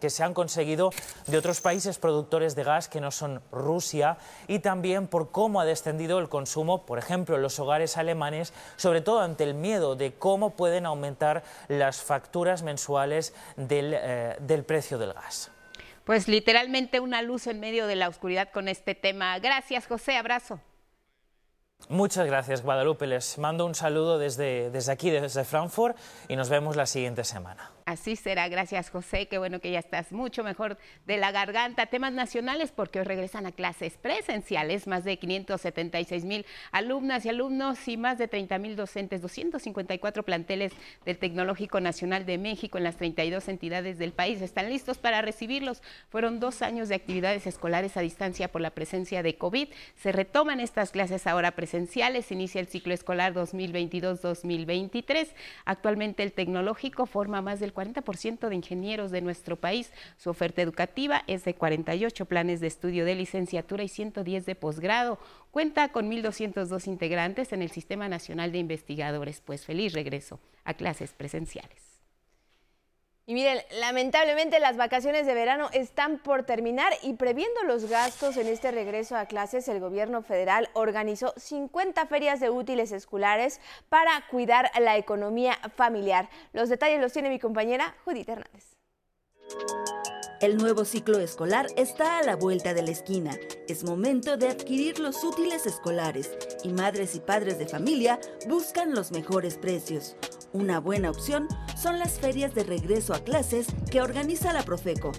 que se han conseguido de otros países productores de gas que no son Rusia y también por cómo ha descendido el consumo, por ejemplo, en los hogares alemanes, sobre todo ante el miedo de cómo pueden aumentar las facturas mensuales del, eh, del precio del gas. Pues literalmente una luz en medio de la oscuridad con este tema. Gracias, José. Abrazo. Muchas gracias, Guadalupe. Les mando un saludo desde, desde aquí, desde Frankfurt, y nos vemos la siguiente semana. Así será, gracias José, qué bueno que ya estás mucho mejor de la garganta. Temas nacionales porque hoy regresan a clases presenciales, más de 576 mil alumnas y alumnos y más de 30 mil docentes, 254 planteles del Tecnológico Nacional de México en las 32 entidades del país están listos para recibirlos. Fueron dos años de actividades escolares a distancia por la presencia de COVID. Se retoman estas clases ahora presenciales, inicia el ciclo escolar 2022-2023. Actualmente el Tecnológico forma más del 40% de ingenieros de nuestro país. Su oferta educativa es de 48 planes de estudio de licenciatura y 110 de posgrado. Cuenta con 1.202 integrantes en el Sistema Nacional de Investigadores. Pues feliz regreso a clases presenciales. Y miren, lamentablemente las vacaciones de verano están por terminar y previendo los gastos en este regreso a clases, el gobierno federal organizó 50 ferias de útiles escolares para cuidar la economía familiar. Los detalles los tiene mi compañera Judith Hernández. El nuevo ciclo escolar está a la vuelta de la esquina. Es momento de adquirir los útiles escolares y madres y padres de familia buscan los mejores precios. Una buena opción son las ferias de regreso a clases que organiza la Profeco.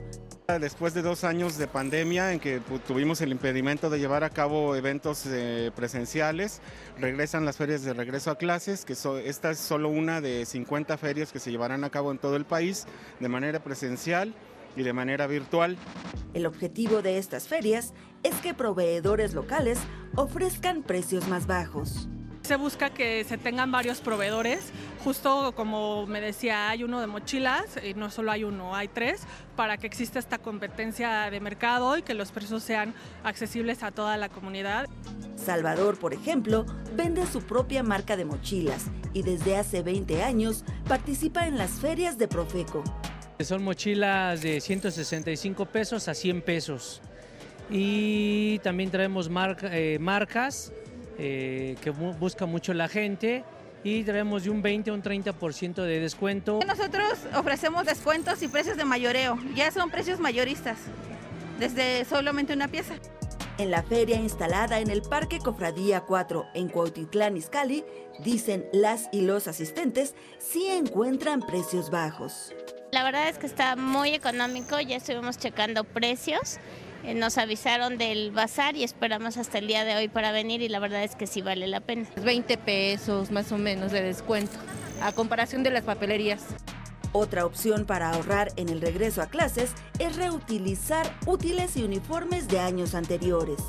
Después de dos años de pandemia en que tuvimos el impedimento de llevar a cabo eventos eh, presenciales, regresan las ferias de regreso a clases, que esta es solo una de 50 ferias que se llevarán a cabo en todo el país de manera presencial y de manera virtual. El objetivo de estas ferias es que proveedores locales ofrezcan precios más bajos. Se busca que se tengan varios proveedores, justo como me decía, hay uno de mochilas, y no solo hay uno, hay tres, para que exista esta competencia de mercado y que los precios sean accesibles a toda la comunidad. Salvador, por ejemplo, vende su propia marca de mochilas y desde hace 20 años participa en las ferias de Profeco. Son mochilas de 165 pesos a 100 pesos. Y también traemos eh, marcas eh, que busca mucho la gente y traemos de un 20 a un 30% de descuento. Nosotros ofrecemos descuentos y precios de mayoreo, ya son precios mayoristas, desde solamente una pieza. En la feria instalada en el Parque Cofradía 4 en Cuautitlán, Izcalli, dicen las y los asistentes sí encuentran precios bajos. La verdad es que está muy económico, ya estuvimos checando precios nos avisaron del bazar y esperamos hasta el día de hoy para venir y la verdad es que sí vale la pena. 20 pesos más o menos de descuento a comparación de las papelerías. Otra opción para ahorrar en el regreso a clases es reutilizar útiles y uniformes de años anteriores.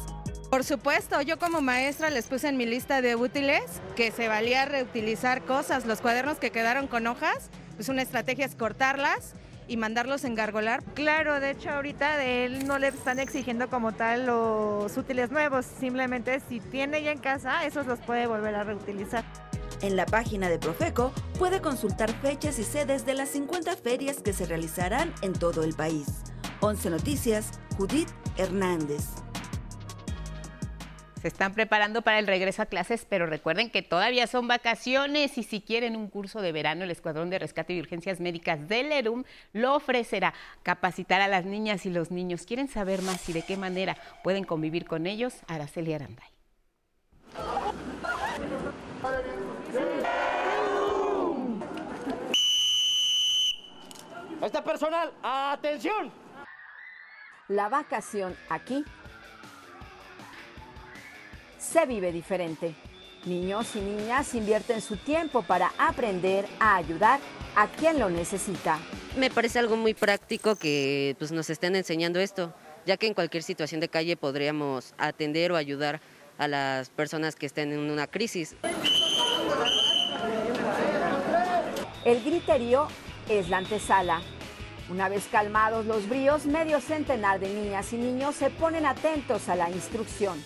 Por supuesto, yo como maestra les puse en mi lista de útiles que se valía reutilizar cosas, los cuadernos que quedaron con hojas, pues una estrategia es cortarlas y mandarlos a engargolar. Claro, de hecho ahorita de él no le están exigiendo como tal los útiles nuevos, simplemente si tiene ya en casa, esos los puede volver a reutilizar. En la página de Profeco puede consultar fechas y sedes de las 50 ferias que se realizarán en todo el país. 11 Noticias, Judith Hernández. Se están preparando para el regreso a clases, pero recuerden que todavía son vacaciones y si quieren un curso de verano, el Escuadrón de Rescate y Urgencias Médicas del ERUM lo ofrecerá. Capacitar a las niñas y los niños. ¿Quieren saber más y de qué manera pueden convivir con ellos? Araceli Aranday. Este personal, atención. La vacación aquí se vive diferente. Niños y niñas invierten su tiempo para aprender a ayudar a quien lo necesita. Me parece algo muy práctico que pues, nos estén enseñando esto, ya que en cualquier situación de calle podríamos atender o ayudar a las personas que estén en una crisis. El griterío es la antesala. Una vez calmados los bríos, medio centenar de niñas y niños se ponen atentos a la instrucción.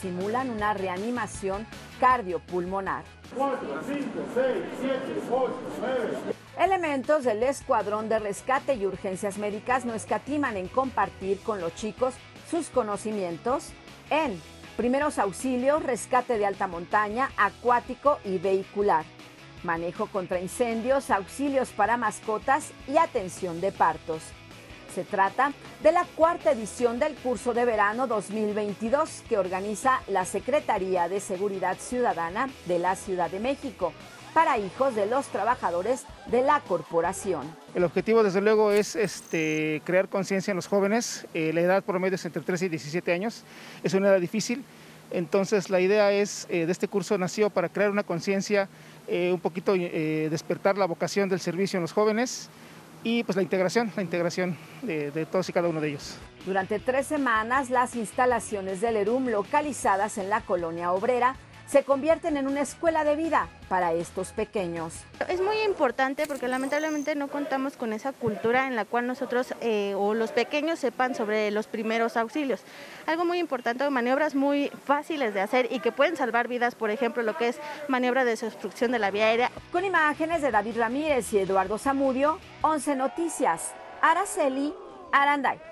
Simulan una reanimación cardiopulmonar. 4, 5, 6, 7, 8, 9. Elementos del Escuadrón de Rescate y Urgencias Médicas no escatiman en compartir con los chicos sus conocimientos en primeros auxilios, rescate de alta montaña, acuático y vehicular manejo contra incendios, auxilios para mascotas y atención de partos. Se trata de la cuarta edición del curso de verano 2022 que organiza la Secretaría de Seguridad Ciudadana de la Ciudad de México para hijos de los trabajadores de la corporación. El objetivo, desde luego, es este, crear conciencia en los jóvenes. Eh, la edad promedio es entre 13 y 17 años. Es una edad difícil. Entonces, la idea es, eh, de este curso nació para crear una conciencia eh, un poquito eh, despertar la vocación del servicio en los jóvenes y pues la integración, la integración de, todos y cada uno de ellos. Durante tres semanas, las instalaciones del ERUM localizadas en la colonia obrera se convierten en una escuela de vida para estos pequeños. Es muy importante porque lamentablemente no contamos con esa cultura en la cual nosotros eh, o los pequeños sepan sobre los primeros auxilios. Algo muy importante, maniobras muy fáciles de hacer y que pueden salvar vidas, por ejemplo, lo que es maniobra de desobstrucción de la vía aérea. Con imágenes de David Ramírez y Eduardo Zamudio, 11 Noticias, Araceli Aranday.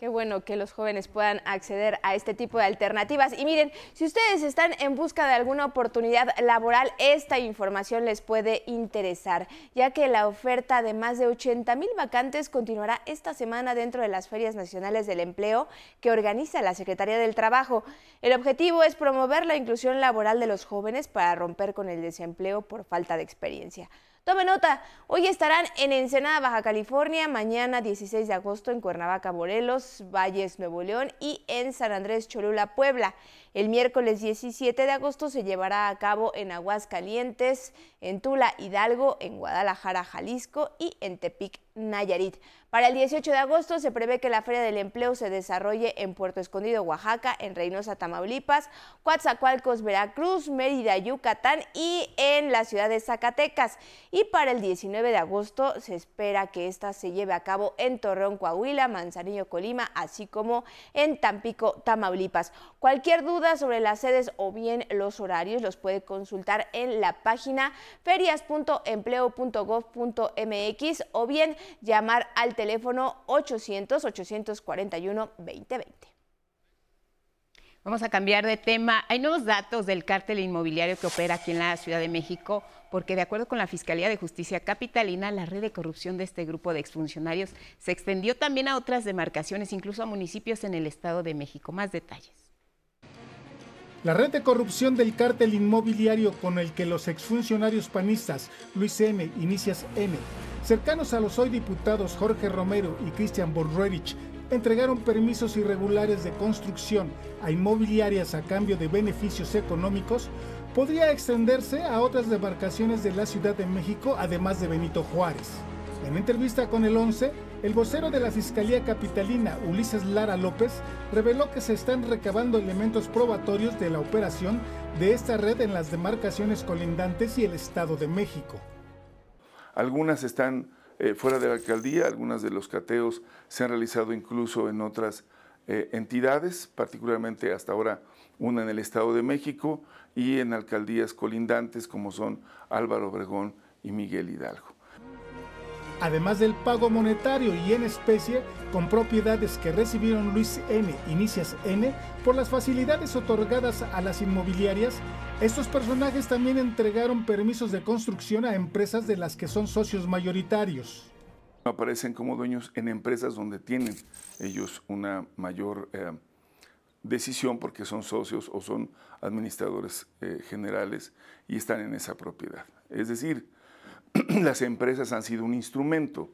Qué bueno que los jóvenes puedan acceder a este tipo de alternativas. Y miren, si ustedes están en busca de alguna oportunidad laboral, esta información les puede interesar, ya que la oferta de más de 80 mil vacantes continuará esta semana dentro de las ferias nacionales del empleo que organiza la Secretaría del Trabajo. El objetivo es promover la inclusión laboral de los jóvenes para romper con el desempleo por falta de experiencia. Tome nota, hoy estarán en Ensenada, Baja California, mañana 16 de agosto en Cuernavaca, Morelos, Valles, Nuevo León y en San Andrés, Cholula, Puebla. El miércoles 17 de agosto se llevará a cabo en Aguascalientes, en Tula, Hidalgo, en Guadalajara, Jalisco y en Tepic, Nayarit. Para el 18 de agosto se prevé que la Feria del Empleo se desarrolle en Puerto Escondido, Oaxaca, en Reynosa, Tamaulipas, Coatzacoalcos, Veracruz, Mérida, Yucatán y en la ciudad de Zacatecas. Y para el 19 de agosto se espera que esta se lleve a cabo en Torreón, Coahuila, Manzanillo, Colima, así como en Tampico, Tamaulipas. Cualquier duda sobre las sedes o bien los horarios los puede consultar en la página ferias.empleo.gov.mx o bien llamar al teléfono 800-841-2020. Vamos a cambiar de tema. Hay nuevos datos del cártel inmobiliario que opera aquí en la Ciudad de México, porque de acuerdo con la Fiscalía de Justicia Capitalina, la red de corrupción de este grupo de exfuncionarios se extendió también a otras demarcaciones, incluso a municipios en el Estado de México. Más detalles. La red de corrupción del cártel inmobiliario con el que los exfuncionarios panistas Luis M. y Nicias N., cercanos a los hoy diputados Jorge Romero y Cristian Borrerich, entregaron permisos irregulares de construcción a inmobiliarias a cambio de beneficios económicos, podría extenderse a otras demarcaciones de la Ciudad de México, además de Benito Juárez. En entrevista con el 11, el vocero de la Fiscalía Capitalina, Ulises Lara López, reveló que se están recabando elementos probatorios de la operación de esta red en las demarcaciones colindantes y el Estado de México. Algunas están eh, fuera de la alcaldía. Algunas de los cateos se han realizado incluso en otras eh, entidades, particularmente hasta ahora una en el Estado de México y en alcaldías colindantes como son Álvaro Obregón y Miguel Hidalgo además del pago monetario y en especie con propiedades que recibieron Luis N. Inicias N por las facilidades otorgadas a las inmobiliarias, estos personajes también entregaron permisos de construcción a empresas de las que son socios mayoritarios. Aparecen como dueños en empresas donde tienen ellos una mayor eh, decisión porque son socios o son administradores eh, generales y están en esa propiedad. Es decir, (clears throat) las empresas han sido un instrumento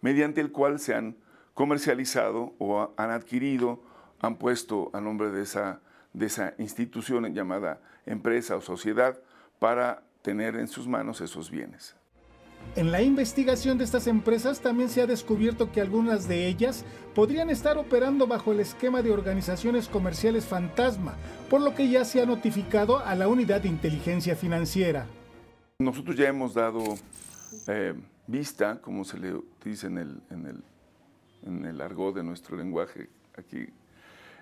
mediante el cual se han comercializado o han adquirido, han puesto a nombre de esa, de esa institución llamada empresa o sociedad para tener en sus manos esos bienes. En la investigación de estas empresas también se ha descubierto que algunas de ellas podrían estar operando bajo el esquema de organizaciones comerciales fantasma, por lo que ya se ha notificado a la unidad de inteligencia financiera. Nosotros ya hemos dado eh, vista, como se le dice en el, en el, en el argot de nuestro lenguaje aquí,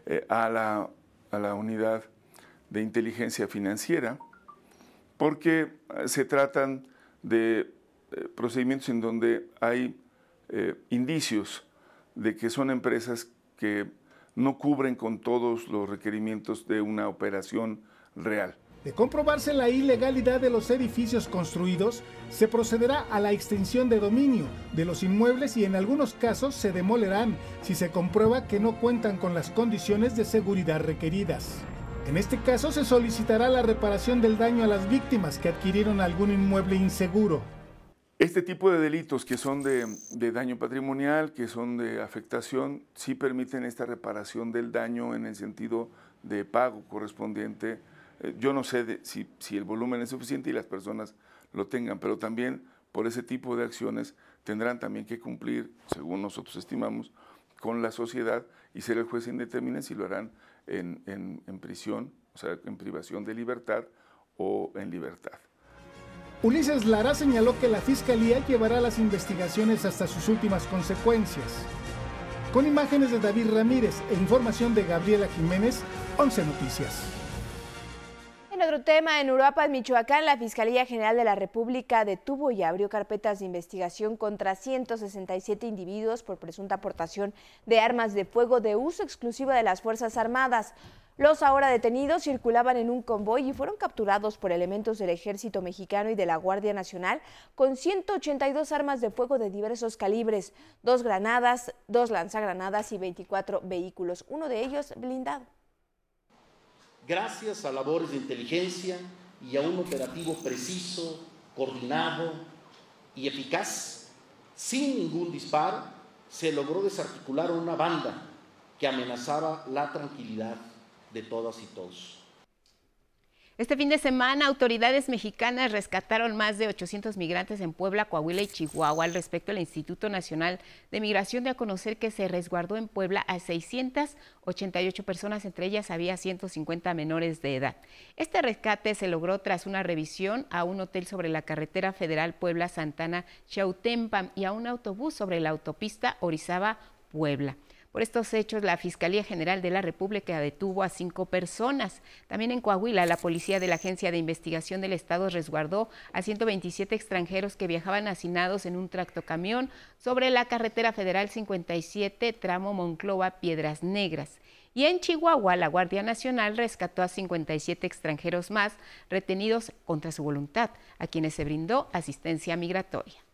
eh, a, la, a la unidad de inteligencia financiera, porque eh, se tratan de procedimientos en donde hay indicios de que son empresas que no cubren con todos los requerimientos de una operación real. De comprobarse la ilegalidad de los edificios construidos, se procederá a la extinción de dominio de los inmuebles y en algunos casos se demolerán si se comprueba que no cuentan con las condiciones de seguridad requeridas. En este caso se solicitará la reparación del daño a las víctimas que adquirieron algún inmueble inseguro. Este tipo de delitos que son de, daño patrimonial, que son de afectación, sí permiten esta reparación del daño en el sentido de pago correspondiente yo no sé si, el volumen es suficiente y las personas lo tengan, pero también por ese tipo de acciones tendrán también que cumplir, según nosotros estimamos, con la sociedad y ser el juez indetermine si lo harán en, en prisión, o sea, en privación de libertad o en libertad. Ulises Lara señaló que la Fiscalía llevará las investigaciones hasta sus últimas consecuencias. Con imágenes de David Ramírez e información de Gabriela Jiménez, 11 Noticias. En otro tema, en Uruapan, Michoacán, la Fiscalía General de la República detuvo y abrió carpetas de investigación contra 167 individuos por presunta aportación de armas de fuego de uso exclusivo de las Fuerzas Armadas. Los ahora detenidos circulaban en un convoy y fueron capturados por elementos del Ejército Mexicano y de la Guardia Nacional con 182 armas de fuego de diversos calibres, dos granadas, dos lanzagranadas y 24 vehículos, uno de ellos blindado gracias a labores de inteligencia y a un operativo preciso, coordinado y eficaz, sin ningún disparo, se logró desarticular una banda que amenazaba la tranquilidad de todas y todos. Este fin de semana, autoridades mexicanas rescataron más de 800 migrantes en Puebla, Coahuila y Chihuahua. Al respecto, el Instituto Nacional de Migración dio a conocer que se resguardó en Puebla a 688 personas, entre ellas había 150 menores de edad. Este rescate se logró tras una revisión a un hotel sobre la carretera federal Puebla-Santana, Chautempam y a un autobús sobre la autopista Orizaba-Puebla. Por estos hechos, la Fiscalía General de la República detuvo a cinco personas. También en Coahuila, la policía de la Agencia de Investigación del Estado resguardó a 127 extranjeros que viajaban hacinados en un tractocamión sobre la carretera federal 57, tramo Monclova-Piedras Negras. Y en Chihuahua, la Guardia Nacional rescató a 57 extranjeros más retenidos contra su voluntad, a quienes se brindó asistencia migratoria.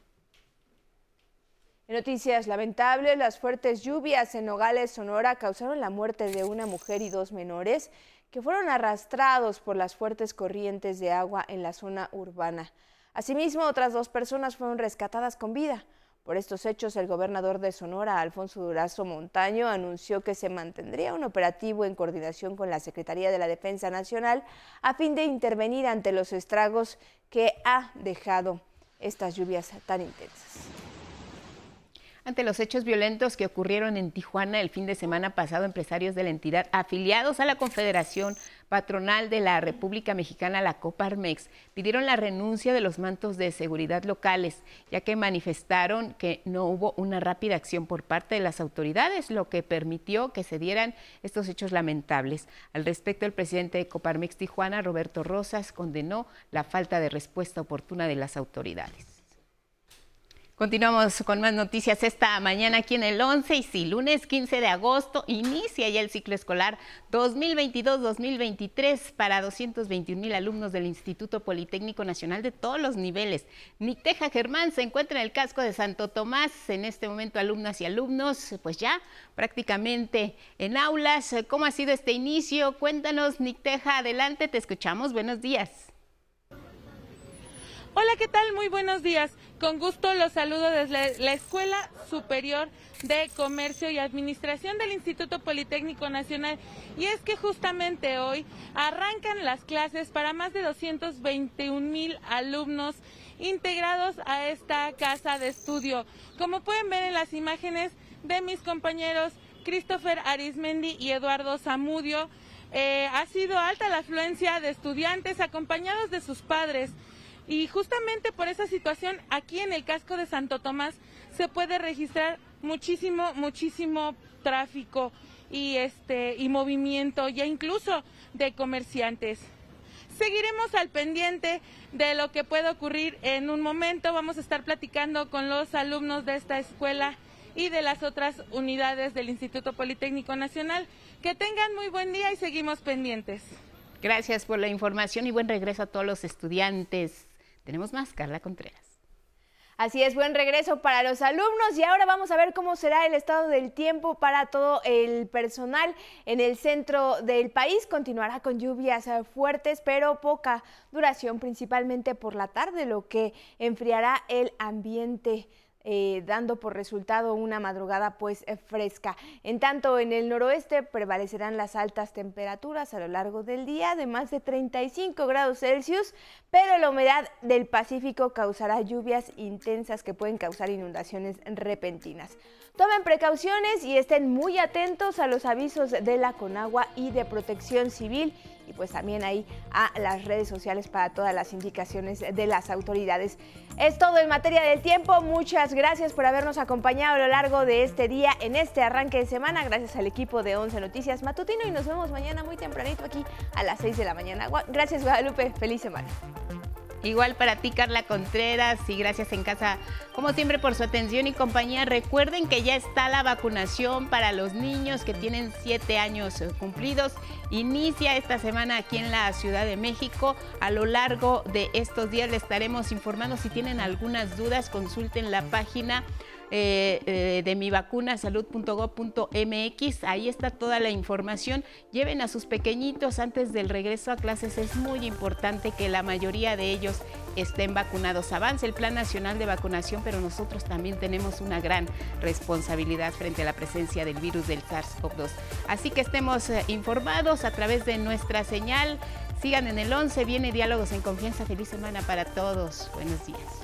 Noticias lamentables, las fuertes lluvias en Nogales, Sonora, causaron la muerte de una mujer y dos menores que fueron arrastrados por las fuertes corrientes de agua en la zona urbana. Asimismo, otras dos personas fueron rescatadas con vida. Por estos hechos, el gobernador de Sonora, Alfonso Durazo Montaño, anunció que se mantendría un operativo en coordinación con la Secretaría de la Defensa Nacional a fin de intervenir ante los estragos que ha dejado estas lluvias tan intensas. Ante los hechos violentos que ocurrieron en Tijuana el fin de semana pasado, empresarios de la entidad afiliados a la Confederación Patronal de la República Mexicana, la Coparmex, pidieron la renuncia de los mantos de seguridad locales, ya que manifestaron que no hubo una rápida acción por parte de las autoridades, lo que permitió que se dieran estos hechos lamentables. Al respecto, el presidente de Coparmex Tijuana, Roberto Rosas, condenó la falta de respuesta oportuna de las autoridades. Continuamos con más noticias esta mañana aquí en el 11 y sí, lunes 15 de agosto inicia ya el ciclo escolar 2022-2023 para 221 mil alumnos del Instituto Politécnico Nacional de todos los niveles. Nicteja Germán se encuentra en el casco de Santo Tomás, en este momento alumnas y alumnos, pues ya prácticamente en aulas. ¿Cómo ha sido este inicio? Cuéntanos, Nicteja, adelante, te escuchamos. Buenos días. Hola, ¿qué tal? Muy buenos días. Con gusto los saludo desde la Escuela Superior de Comercio y Administración del Instituto Politécnico Nacional. Y es que justamente hoy arrancan las clases para más de 221 mil alumnos integrados a esta casa de estudio. Como pueden ver en las imágenes de mis compañeros Christopher Arismendi y Eduardo Zamudio, eh, ha sido alta la afluencia de estudiantes acompañados de sus padres. Y justamente por esa situación, aquí en el casco de Santo Tomás se puede registrar muchísimo, muchísimo tráfico y este y movimiento, ya incluso de comerciantes. Seguiremos al pendiente de lo que puede ocurrir en un momento. Vamos a estar platicando con los alumnos de esta escuela y de las otras unidades del Instituto Politécnico Nacional. Que tengan muy buen día y seguimos pendientes. Gracias por la información y buen regreso a todos los estudiantes. Tenemos más, Carla Contreras. Así es, buen regreso para los alumnos y ahora vamos a ver cómo será el estado del tiempo para todo el personal en el centro del país. Continuará con lluvias fuertes, pero poca duración, principalmente por la tarde, lo que enfriará el ambiente. Eh, dando por resultado una madrugada pues eh, fresca. En tanto, en el noroeste prevalecerán las altas temperaturas a lo largo del día de más de 35 grados Celsius, pero la humedad del Pacífico causará lluvias intensas que pueden causar inundaciones repentinas. Tomen precauciones y estén muy atentos a los avisos de la Conagua y de Protección Civil y pues también ahí a las redes sociales para todas las indicaciones de las autoridades. Es todo en materia del tiempo. Muchas gracias por habernos acompañado a lo largo de este día en este arranque de semana. Gracias al equipo de 11 Noticias Matutino y nos vemos mañana muy tempranito aquí a las 6 de la mañana. Gracias Guadalupe. Feliz semana. Igual para ti, Carla Contreras, y gracias en casa, como siempre, por su atención y compañía. Recuerden que ya está la vacunación para los niños que tienen siete años cumplidos. Inicia esta semana aquí en la Ciudad de México. A lo largo de estos días les estaremos informando. Si tienen algunas dudas, consulten la página eh, de mi vacuna salud.gov.mx. Ahí está toda la información. Lleven a sus pequeñitos antes del regreso a clases. Es muy importante que la mayoría de ellos estén vacunados. Avance el Plan Nacional de Vacunación, pero nosotros también tenemos una gran responsabilidad frente a la presencia del virus del SARS-CoV-2. Así que estemos eh, informados a través de nuestra señal. Sigan en el 11, viene Diálogos en Confianza. Feliz semana para todos. Buenos días.